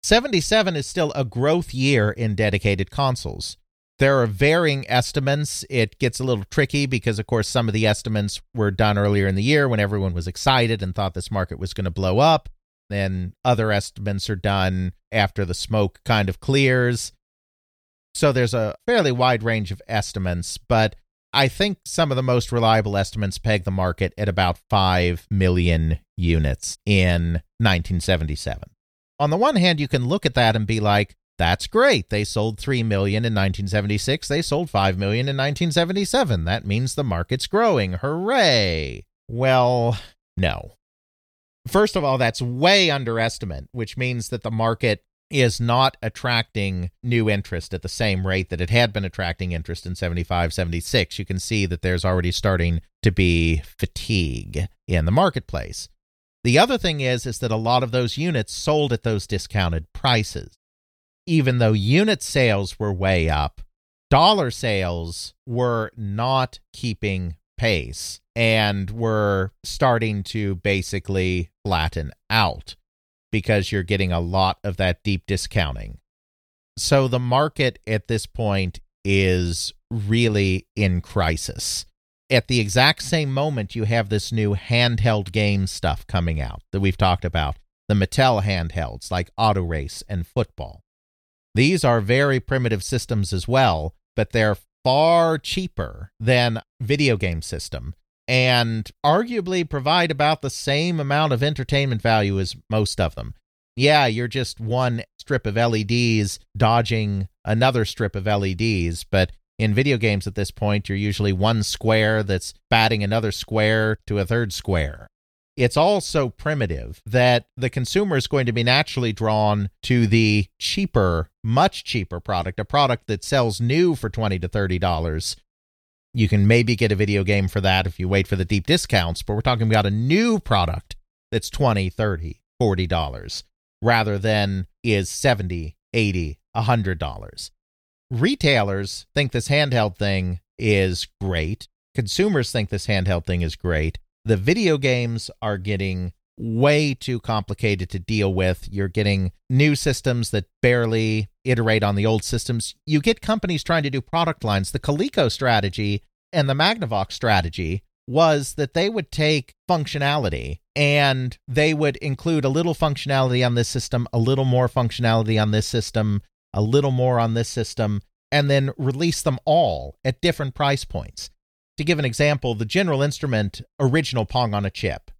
77 is still a growth year in dedicated consoles. There are varying estimates. It gets a little tricky because, of course, some of the estimates were done earlier in the year when everyone was excited and thought this market was going to blow up. Then other estimates are done after the smoke kind of clears. So there's a fairly wide range of estimates, but I think some of the most reliable estimates peg the market at about 5 million units in 1977. On the one hand, you can look at that and be like, that's great. They sold 3 million in 1976. They sold 5 million in 1977. That means the market's growing. Hooray. Well, no. First of all, that's way underestimate, which means that the market is not attracting new interest at the same rate that it had been attracting interest in 75, 76. You can see that there's already starting to be fatigue in the marketplace. The other thing is is that a lot of those units sold at those discounted prices. Even though unit sales were way up, dollar sales were not keeping pace and were starting to basically flatten out because you're getting a lot of that deep discounting. So the market at this point is really in crisis. At the exact same moment, you have this new handheld game stuff coming out that we've talked about the Mattel handhelds like Auto Race and Football. These are very primitive systems as well, but they're far cheaper than video game system and arguably provide about the same amount of entertainment value as most of them. Yeah, you're just one strip of LEDs dodging another strip of LEDs, but in video games at this point, you're usually one square that's batting another square to a third square. It's all so primitive that the consumer is going to be naturally drawn to the cheaper, much cheaper product, a product that sells new for 20 to $30 you can maybe get a video game for that if you wait for the deep discounts, but we're talking about a new product that's 20, 30, 40 dollars rather than is 70, 80, 100 dollars. Retailers think this handheld thing is great. Consumers think this handheld thing is great. The video games are getting way too complicated to deal with. You're getting new systems that barely iterate on the old systems. You get companies trying to do product lines. The Coleco strategy and the Magnavox strategy was that they would take functionality and they would include a little functionality on this system, a little more functionality on this system, a little more on this system, and then release them all at different price points. To give an example, the General Instrument original Pong on a chip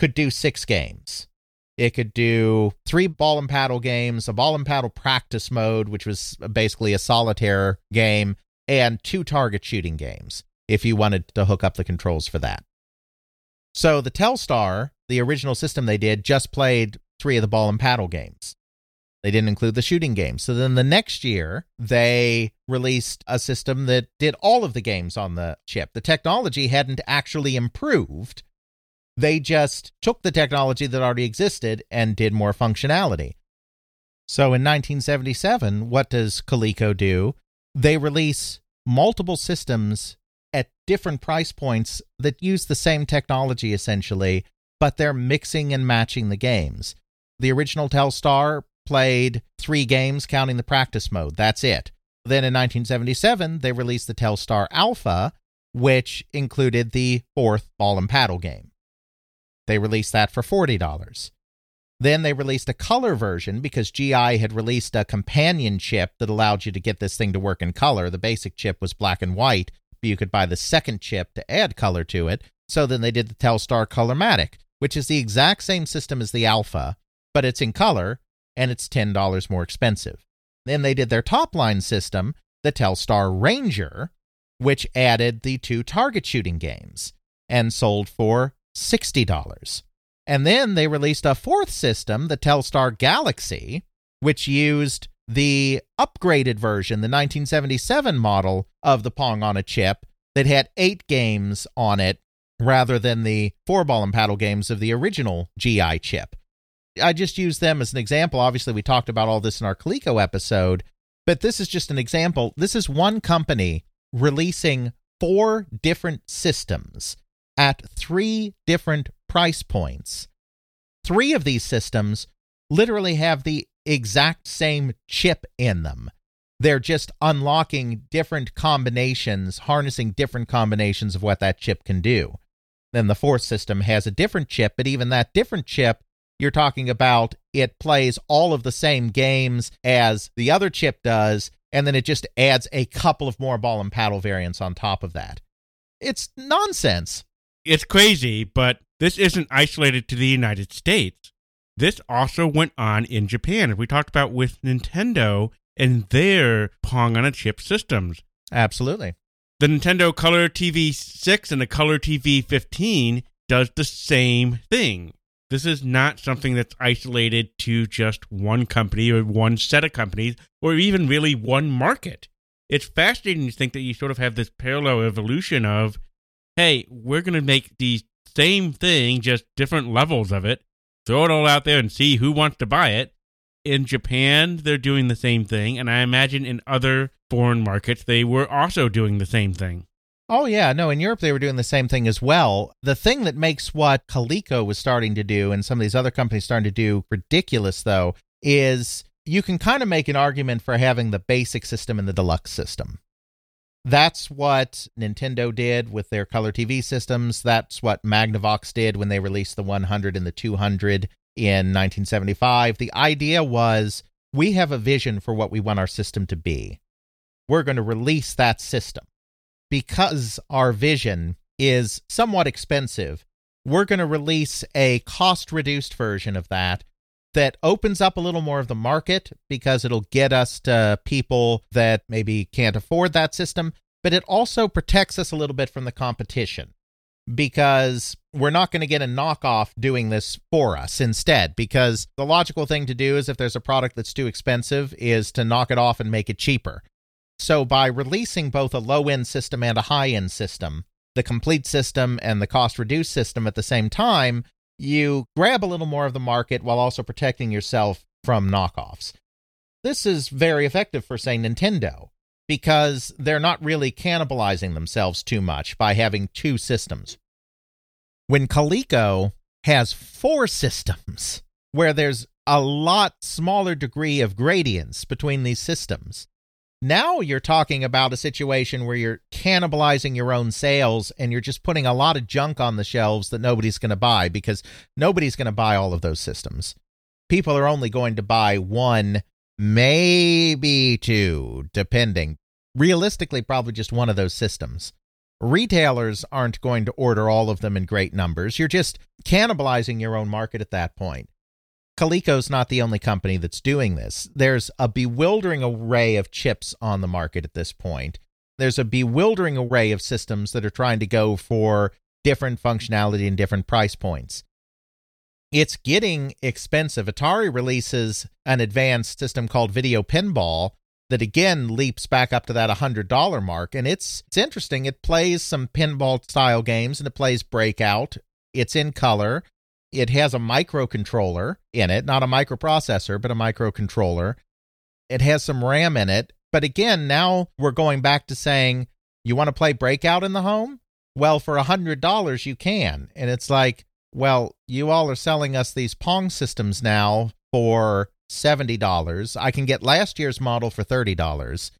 could do six games. It could do three ball and paddle games, a ball and paddle practice mode, which was basically a solitaire game, and two target shooting games if you wanted to hook up the controls for that. So the Telstar, the original system they did, just played three of the ball and paddle games. They didn't include the shooting games. So then the next year, they released a system that did all of the games on the chip. The technology hadn't actually improved. They just took the technology that already existed and did more functionality. So in 1977, what does Coleco do? They release multiple systems at different price points that use the same technology essentially, but they're mixing and matching the games. The original Telstar played three games, counting the practice mode. That's it. Then in 1977, they released the Telstar Alpha, which included the fourth ball and paddle game. They released that for $40. Then they released a color version because GI had released a companion chip that allowed you to get this thing to work in color. The basic chip was black and white, but you could buy the second chip to add color to it. So then they did the Telstar Colormatic, which is the exact same system as the Alpha, but it's in color and it's $10 more expensive. Then they did their top line system, the Telstar Ranger, which added the two target shooting games and sold for $60. And then they released a fourth system, the Telstar Galaxy, which used the upgraded version, the 1977 model of the Pong on a chip that had eight games on it rather than the four ball and paddle games of the original GI chip. I just used them as an example. Obviously, we talked about all this in our Coleco episode, but this is just an example. This is one company releasing four different systems at three different price points. Three of these systems literally have the exact same chip in them. They're just unlocking different combinations, harnessing different combinations of what that chip can do. Then the fourth system has a different chip, but even that different chip, you're talking about it plays all of the same games as the other chip does, and then it just adds a couple of more ball and paddle variants on top of that. It's nonsense. It's crazy, but this isn't isolated to the United States. This also went on in Japan, as we talked about with Nintendo and their Pong on a chip systems. Absolutely. The Nintendo Color TV 6 and the Color TV 15 does the same thing. This is not something that's isolated to just one company or one set of companies or even really one market. It's fascinating to think that you sort of have this parallel evolution of, hey, we're going to make the same thing, just different levels of it, throw it all out there and see who wants to buy it. In Japan, they're doing the same thing. And I imagine in other foreign markets, they were also doing the same thing. Oh, yeah. No, in Europe, they were doing the same thing as well. The thing that makes what Coleco was starting to do and some of these other companies starting to do ridiculous, though, is you can kind of make an argument for having the basic system and the deluxe system. That's what Nintendo did with their color TV systems. That's what Magnavox did when they released the 100 and the 200 in 1975. The idea was we have a vision for what we want our system to be. We're going to release that system because our vision is somewhat expensive, we're going to release a cost reduced version of that that opens up a little more of the market because it'll get us to people that maybe can't afford that system, but it also protects us a little bit from the competition because we're not going to get a knockoff doing this for us instead because the logical thing to do is if there's a product that's too expensive is to knock it off and make it cheaper. So, by releasing both a low end system and a high end system, the complete system and the cost reduced system at the same time, you grab a little more of the market while also protecting yourself from knockoffs. This is very effective for, say, Nintendo, because they're not really cannibalizing themselves too much by having two systems. When Coleco has four systems, where there's a lot smaller degree of gradients between these systems, now you're talking about a situation where you're cannibalizing your own sales and you're just putting a lot of junk on the shelves that nobody's going to buy because nobody's going to buy all of those systems. People are only going to buy one, maybe two, depending. Realistically, probably just one of those systems. Retailers aren't going to order all of them in great numbers. You're just cannibalizing your own market at that point. Coleco's not the only company that's doing this. There's a bewildering array of chips on the market at this point. There's a bewildering array of systems that are trying to go for different functionality and different price points. It's getting expensive. Atari releases an advanced system called Video Pinball that again leaps back up to that $100 mark and it's it's interesting. It plays some pinball style games and it plays Breakout. It's in color. It has a microcontroller in it, not a microprocessor, but a microcontroller. It has some RAM in it. But again, now we're going back to saying, you want to play Breakout in the home? Well, for a $100, you can. And it's like, well, you all are selling us these Pong systems now for $70. I can get last year's model for $30.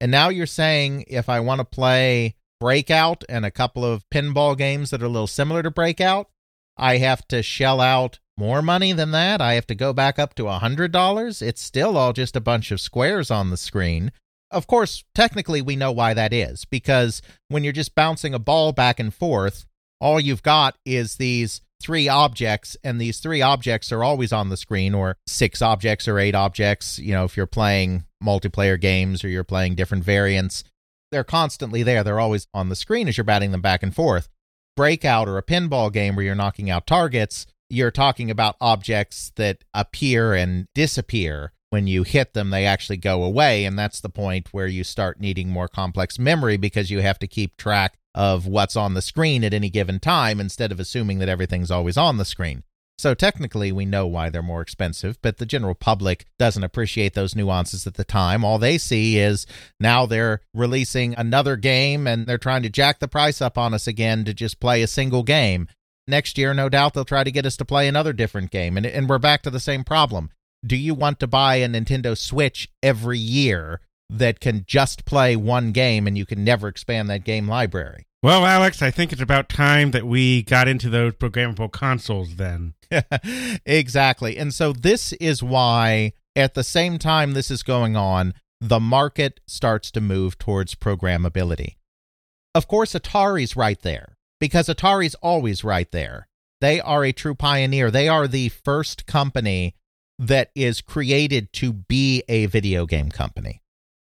And now you're saying if I want to play Breakout and a couple of pinball games that are a little similar to Breakout, I have to shell out more money than that. I have to go back up to a $100. It's still all just a bunch of squares on the screen. Of course, technically, we know why that is because when you're just bouncing a ball back and forth, all you've got is these three objects, and these three objects are always on the screen, or six objects or eight objects. You know, if you're playing multiplayer games or you're playing different variants, they're constantly there. They're always on the screen as you're batting them back and forth breakout or a pinball game where you're knocking out targets, you're talking about objects that appear and disappear. When you hit them, they actually go away. And that's the point where you start needing more complex memory because you have to keep track of what's on the screen at any given time instead of assuming that everything's always on the screen. So technically, we know why they're more expensive, but the general public doesn't appreciate those nuances at the time. All they see is now they're releasing another game and they're trying to jack the price up on us again to just play a single game. Next year, no doubt they'll try to get us to play another different game. And, and we're back to the same problem. Do you want to buy a Nintendo Switch every year that can just play one game and you can never expand that game library? Well, Alex, I think it's about time that we got into those programmable consoles then. exactly. And so this is why, at the same time this is going on, the market starts to move towards programmability. Of course, Atari's right there because Atari's always right there. They are a true pioneer. They are the first company that is created to be a video game company.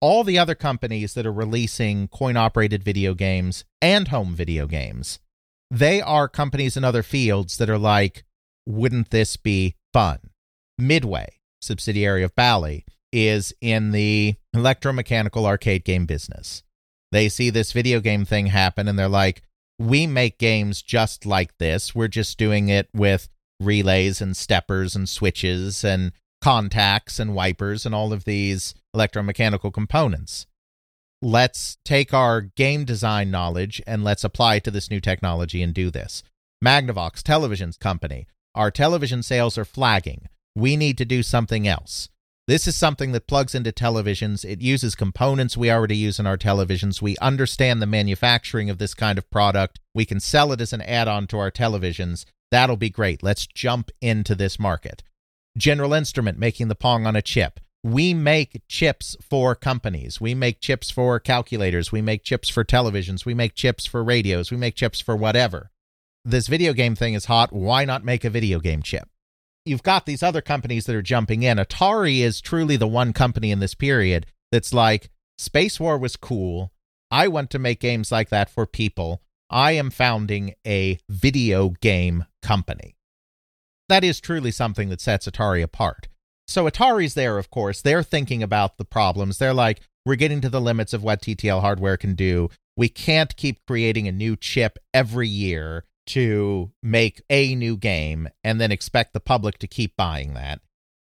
All the other companies that are releasing coin operated video games and home video games, they are companies in other fields that are like, wouldn't this be fun? Midway, subsidiary of Bally, is in the electromechanical arcade game business. They see this video game thing happen and they're like, we make games just like this. We're just doing it with relays and steppers and switches and contacts and wipers and all of these electromechanical components. Let's take our game design knowledge and let's apply it to this new technology and do this. Magnavox Television Company, our television sales are flagging. We need to do something else. This is something that plugs into televisions. It uses components we already use in our televisions. We understand the manufacturing of this kind of product. We can sell it as an add on to our televisions. That'll be great. Let's jump into this market. General Instrument making the Pong on a chip. We make chips for companies. We make chips for calculators. We make chips for televisions. We make chips for radios. We make chips for whatever. This video game thing is hot. Why not make a video game chip? You've got these other companies that are jumping in. Atari is truly the one company in this period that's like, Space War was cool. I want to make games like that for people. I am founding a video game company. That is truly something that sets Atari apart. So Atari's there, of course. They're thinking about the problems. They're like, we're getting to the limits of what TTL hardware can do. We can't keep creating a new chip every year to make a new game and then expect the public to keep buying that.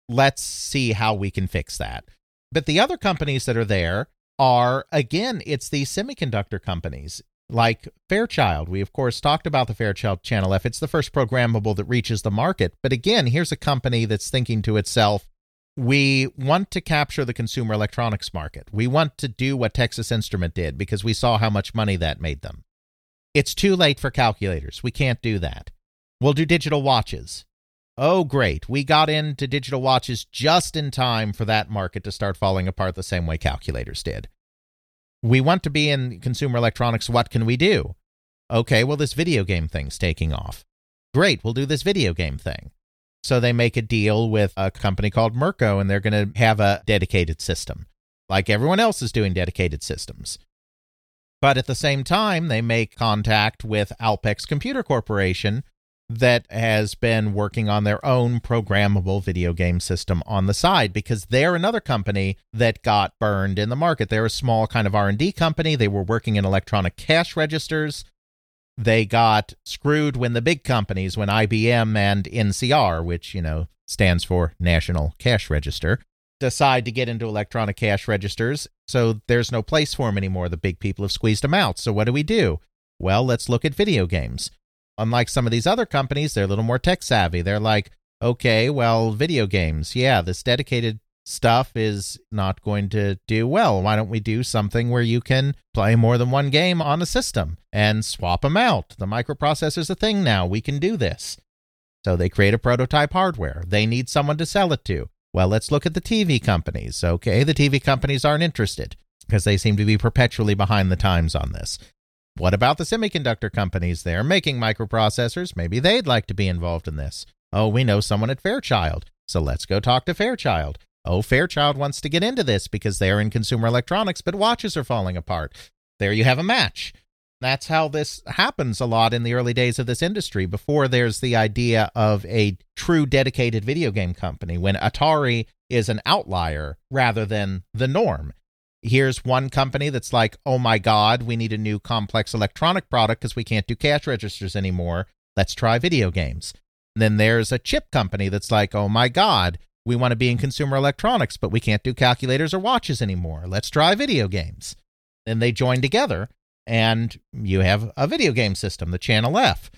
Let's see how we can fix that. But the other companies that are there are, again, it's the semiconductor companies like Fairchild. We, of course, talked about the Fairchild Channel F. It's the first programmable that reaches the market. But again, here's a company that's thinking to itself, we want to capture the consumer electronics market. We want to do what Texas Instrument did because we saw how much money that made them. It's too late for calculators. We can't do that. We'll do digital watches. Oh, great. We got into digital watches just in time for that market to start falling apart the same way calculators did. We want to be in consumer electronics. What can we do? Okay, well, this video game thing's taking off. Great, we'll do this video game thing. So they make a deal with a company called Merco, and they're going to have a dedicated system, like everyone else is doing dedicated systems. But at the same time, they make contact with Alpex Computer Corporation, that has been working on their own programmable video game system on the side because they're another company that got burned in the market. They're a small kind of R&D company. They were working in electronic cash registers. They got screwed when the big companies, when IBM and NCR, which, you know, stands for National Cash Register, decide to get into electronic cash registers. So there's no place for them anymore. The big people have squeezed them out. So what do we do? Well, let's look at video games unlike some of these other companies, they're a little more tech savvy. They're like, okay, well, video games, yeah, this dedicated stuff is not going to do well. Why don't we do something where you can play more than one game on a system and swap them out? The microprocessor's a thing now. We can do this. So they create a prototype hardware. They need someone to sell it to. Well, let's look at the TV companies. Okay, the TV companies aren't interested because they seem to be perpetually behind the times on this. What about the semiconductor companies? They're making microprocessors. Maybe they'd like to be involved in this. Oh, we know someone at Fairchild, so let's go talk to Fairchild. Oh, Fairchild wants to get into this because they're in consumer electronics, but watches are falling apart. There you have a match. That's how this happens a lot in the early days of this industry before there's the idea of a true dedicated video game company when Atari is an outlier rather than the norm. Here's one company that's like, oh my God, we need a new complex electronic product because we can't do cash registers anymore. Let's try video games. And then there's a chip company that's like, oh my God, we want to be in consumer electronics, but we can't do calculators or watches anymore. Let's try video games. Then they join together and you have a video game system, the Channel F.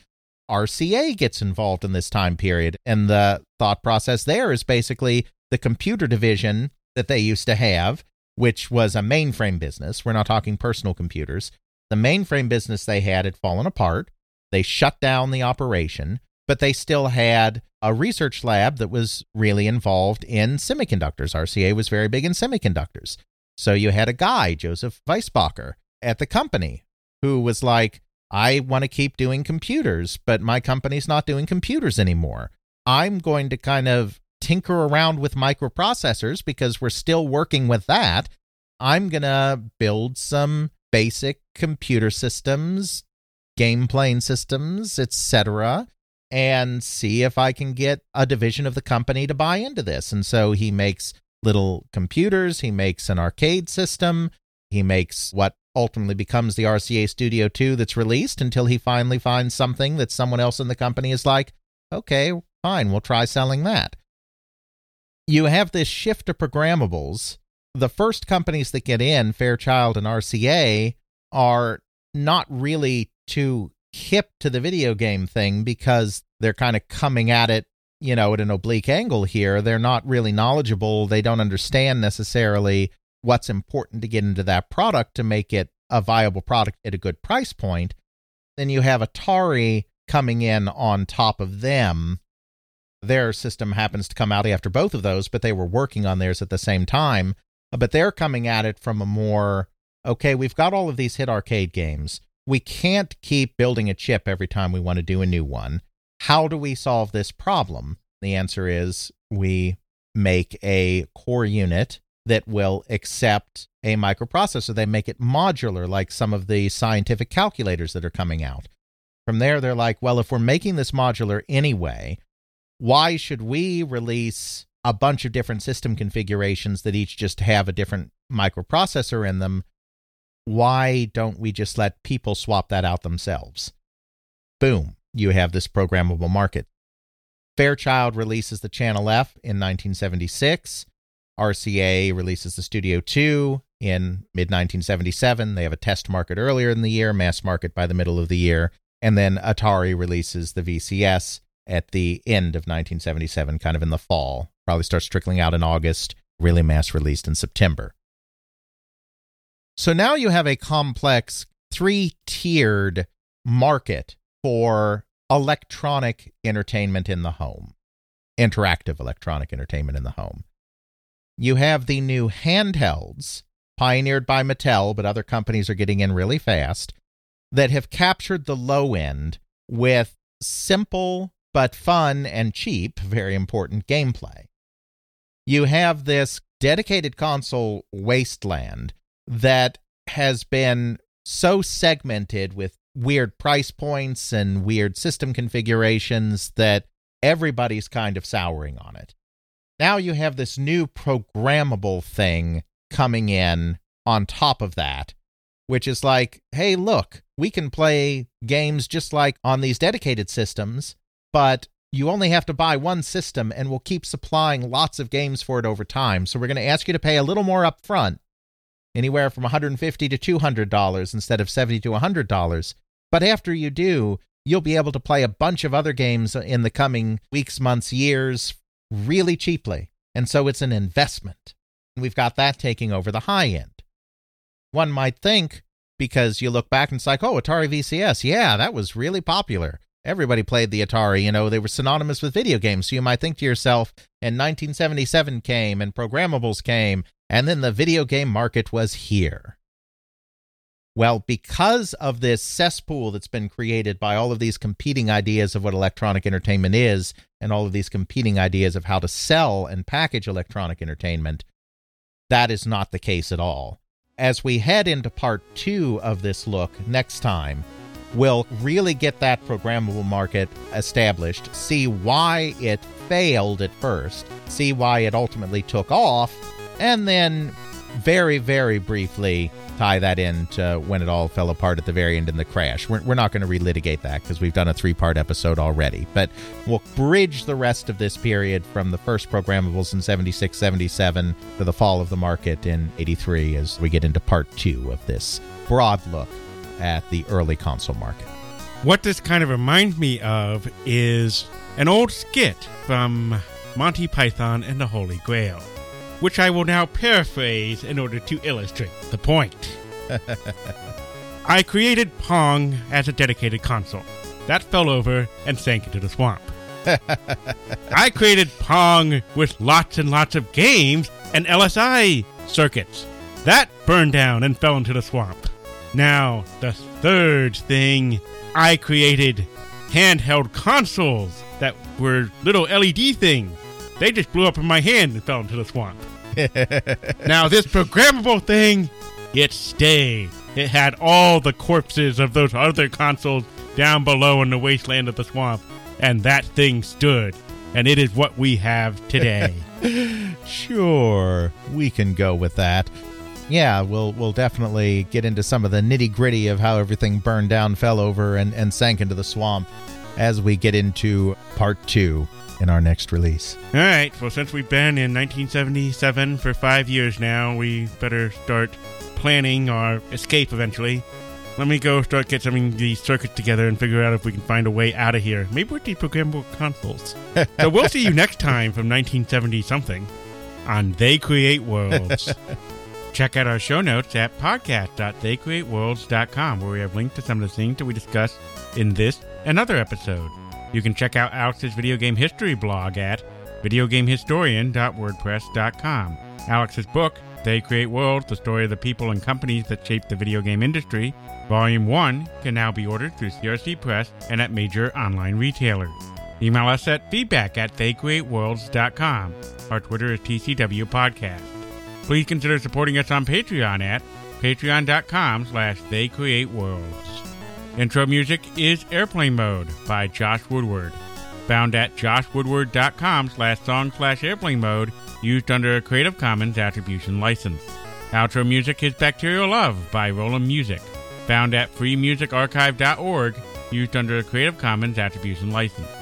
RCA gets involved in this time period. And the thought process there is basically the computer division that they used to have which was a mainframe business. We're not talking personal computers. The mainframe business they had had fallen apart. They shut down the operation, but they still had a research lab that was really involved in semiconductors. RCA was very big in semiconductors. So you had a guy, Joseph Weisbecker, at the company who was like, I want to keep doing computers, but my company's not doing computers anymore. I'm going to kind of tinker around with microprocessors because we're still working with that. I'm going to build some basic computer systems, game playing systems, etc., and see if I can get a division of the company to buy into this. And so he makes little computers, he makes an arcade system, he makes what ultimately becomes the RCA Studio 2 that's released until he finally finds something that someone else in the company is like, okay, fine, we'll try selling that. You have this shift to programmables. The first companies that get in, Fairchild and RCA, are not really too hip to the video game thing because they're kind of coming at it, you know, at an oblique angle here. They're not really knowledgeable. They don't understand necessarily what's important to get into that product to make it a viable product at a good price point. Then you have Atari coming in on top of them. Their system happens to come out after both of those, but they were working on theirs at the same time. Uh, but they're coming at it from a more okay, we've got all of these hit arcade games. We can't keep building a chip every time we want to do a new one. How do we solve this problem? The answer is we make a core unit that will accept a microprocessor. They make it modular, like some of the scientific calculators that are coming out. From there, they're like, well, if we're making this modular anyway, why should we release a bunch of different system configurations that each just have a different microprocessor in them? Why don't we just let people swap that out themselves? Boom, you have this programmable market. Fairchild releases the Channel F in 1976. RCA releases the Studio 2 in mid 1977. They have a test market earlier in the year, mass market by the middle of the year. And then Atari releases the VCS at the end of 1977, kind of in the fall. Probably starts trickling out in August, really mass released in September. So now you have a complex three tiered market for electronic entertainment in the home, interactive electronic entertainment in the home you have the new handhelds pioneered by Mattel, but other companies are getting in really fast that have captured the low end with simple but fun and cheap, very important gameplay. You have this dedicated console wasteland that has been so segmented with weird price points and weird system configurations that everybody's kind of souring on it. Now you have this new programmable thing coming in on top of that, which is like, hey, look, we can play games just like on these dedicated systems, but you only have to buy one system and we'll keep supplying lots of games for it over time. So we're going to ask you to pay a little more up front, anywhere from 150 to $200 instead of 70 to $100. But after you do, you'll be able to play a bunch of other games in the coming weeks, months, years really cheaply. And so it's an investment. And we've got that taking over the high end. One might think, because you look back and it's like, oh, Atari VCS, yeah, that was really popular. Everybody played the Atari, you know, they were synonymous with video games. So you might think to yourself, and 1977 came and programmables came, and then the video game market was here. Well, because of this cesspool that's been created by all of these competing ideas of what electronic entertainment is, and all of these competing ideas of how to sell and package electronic entertainment, that is not the case at all. As we head into part two of this look next time, we'll really get that programmable market established, see why it failed at first, see why it ultimately took off, and then very, very briefly tie that into when it all fell apart at the very end in the crash. We're, we're not going to relitigate that because we've done a three part episode already. But we'll bridge the rest of this period from the first programmables in 76 77 to the fall of the market in 83 as we get into part two of this broad look at the early console market. What this kind of reminds me of is an old skit from Monty Python and the Holy Grail which I will now paraphrase in order to illustrate the point. I created Pong as a dedicated console. That fell over and sank into the swamp. I created Pong with lots and lots of games and LSI circuits. That burned down and fell into the swamp. Now, the third thing I created handheld consoles that were little LED things. They just blew up in my hand and fell into the swamp. now, this programmable thing, it stayed. It had all the corpses of those other consoles down below in the wasteland of the swamp, and that thing stood. And it is what we have today. Sure, we can go with that. Yeah, we'll we'll definitely get into some of the nitty gritty of how everything burned down, fell over, and, and sank into the swamp as we get into part two in our next release. All right. Well, since we've been in 1977 for five years now, we better start planning our escape eventually. Let me go start get some of these circuits together and figure out if we can find a way out of here. Maybe with these programmable consoles. so we'll see you next time from 1970 something on They Create Worlds. Check out our show notes at podcast.theycreateworlds.com where we have links to some of the things that we discussed in this and other episodes. You can check out Alex's video game history blog at videogamehistorian.wordpress.com. Alex's book, They Create Worlds, the story of the people and companies that shaped the video game industry, Volume 1, can now be ordered through CRC Press and at major online retailers. Email us at feedback at theycreateworlds.com. Our Twitter is TCW Podcast. Please consider supporting us on Patreon at patreon.com slash theycreateworlds. Intro music is Airplane Mode by Josh Woodward. Found at joshwoodward.com slash song slash airplane mode, used under a Creative Commons Attribution License. Outro music is Bacterial Love by Rolemusic. Found at freemusicarchive.org, used under a Creative Commons Attribution License.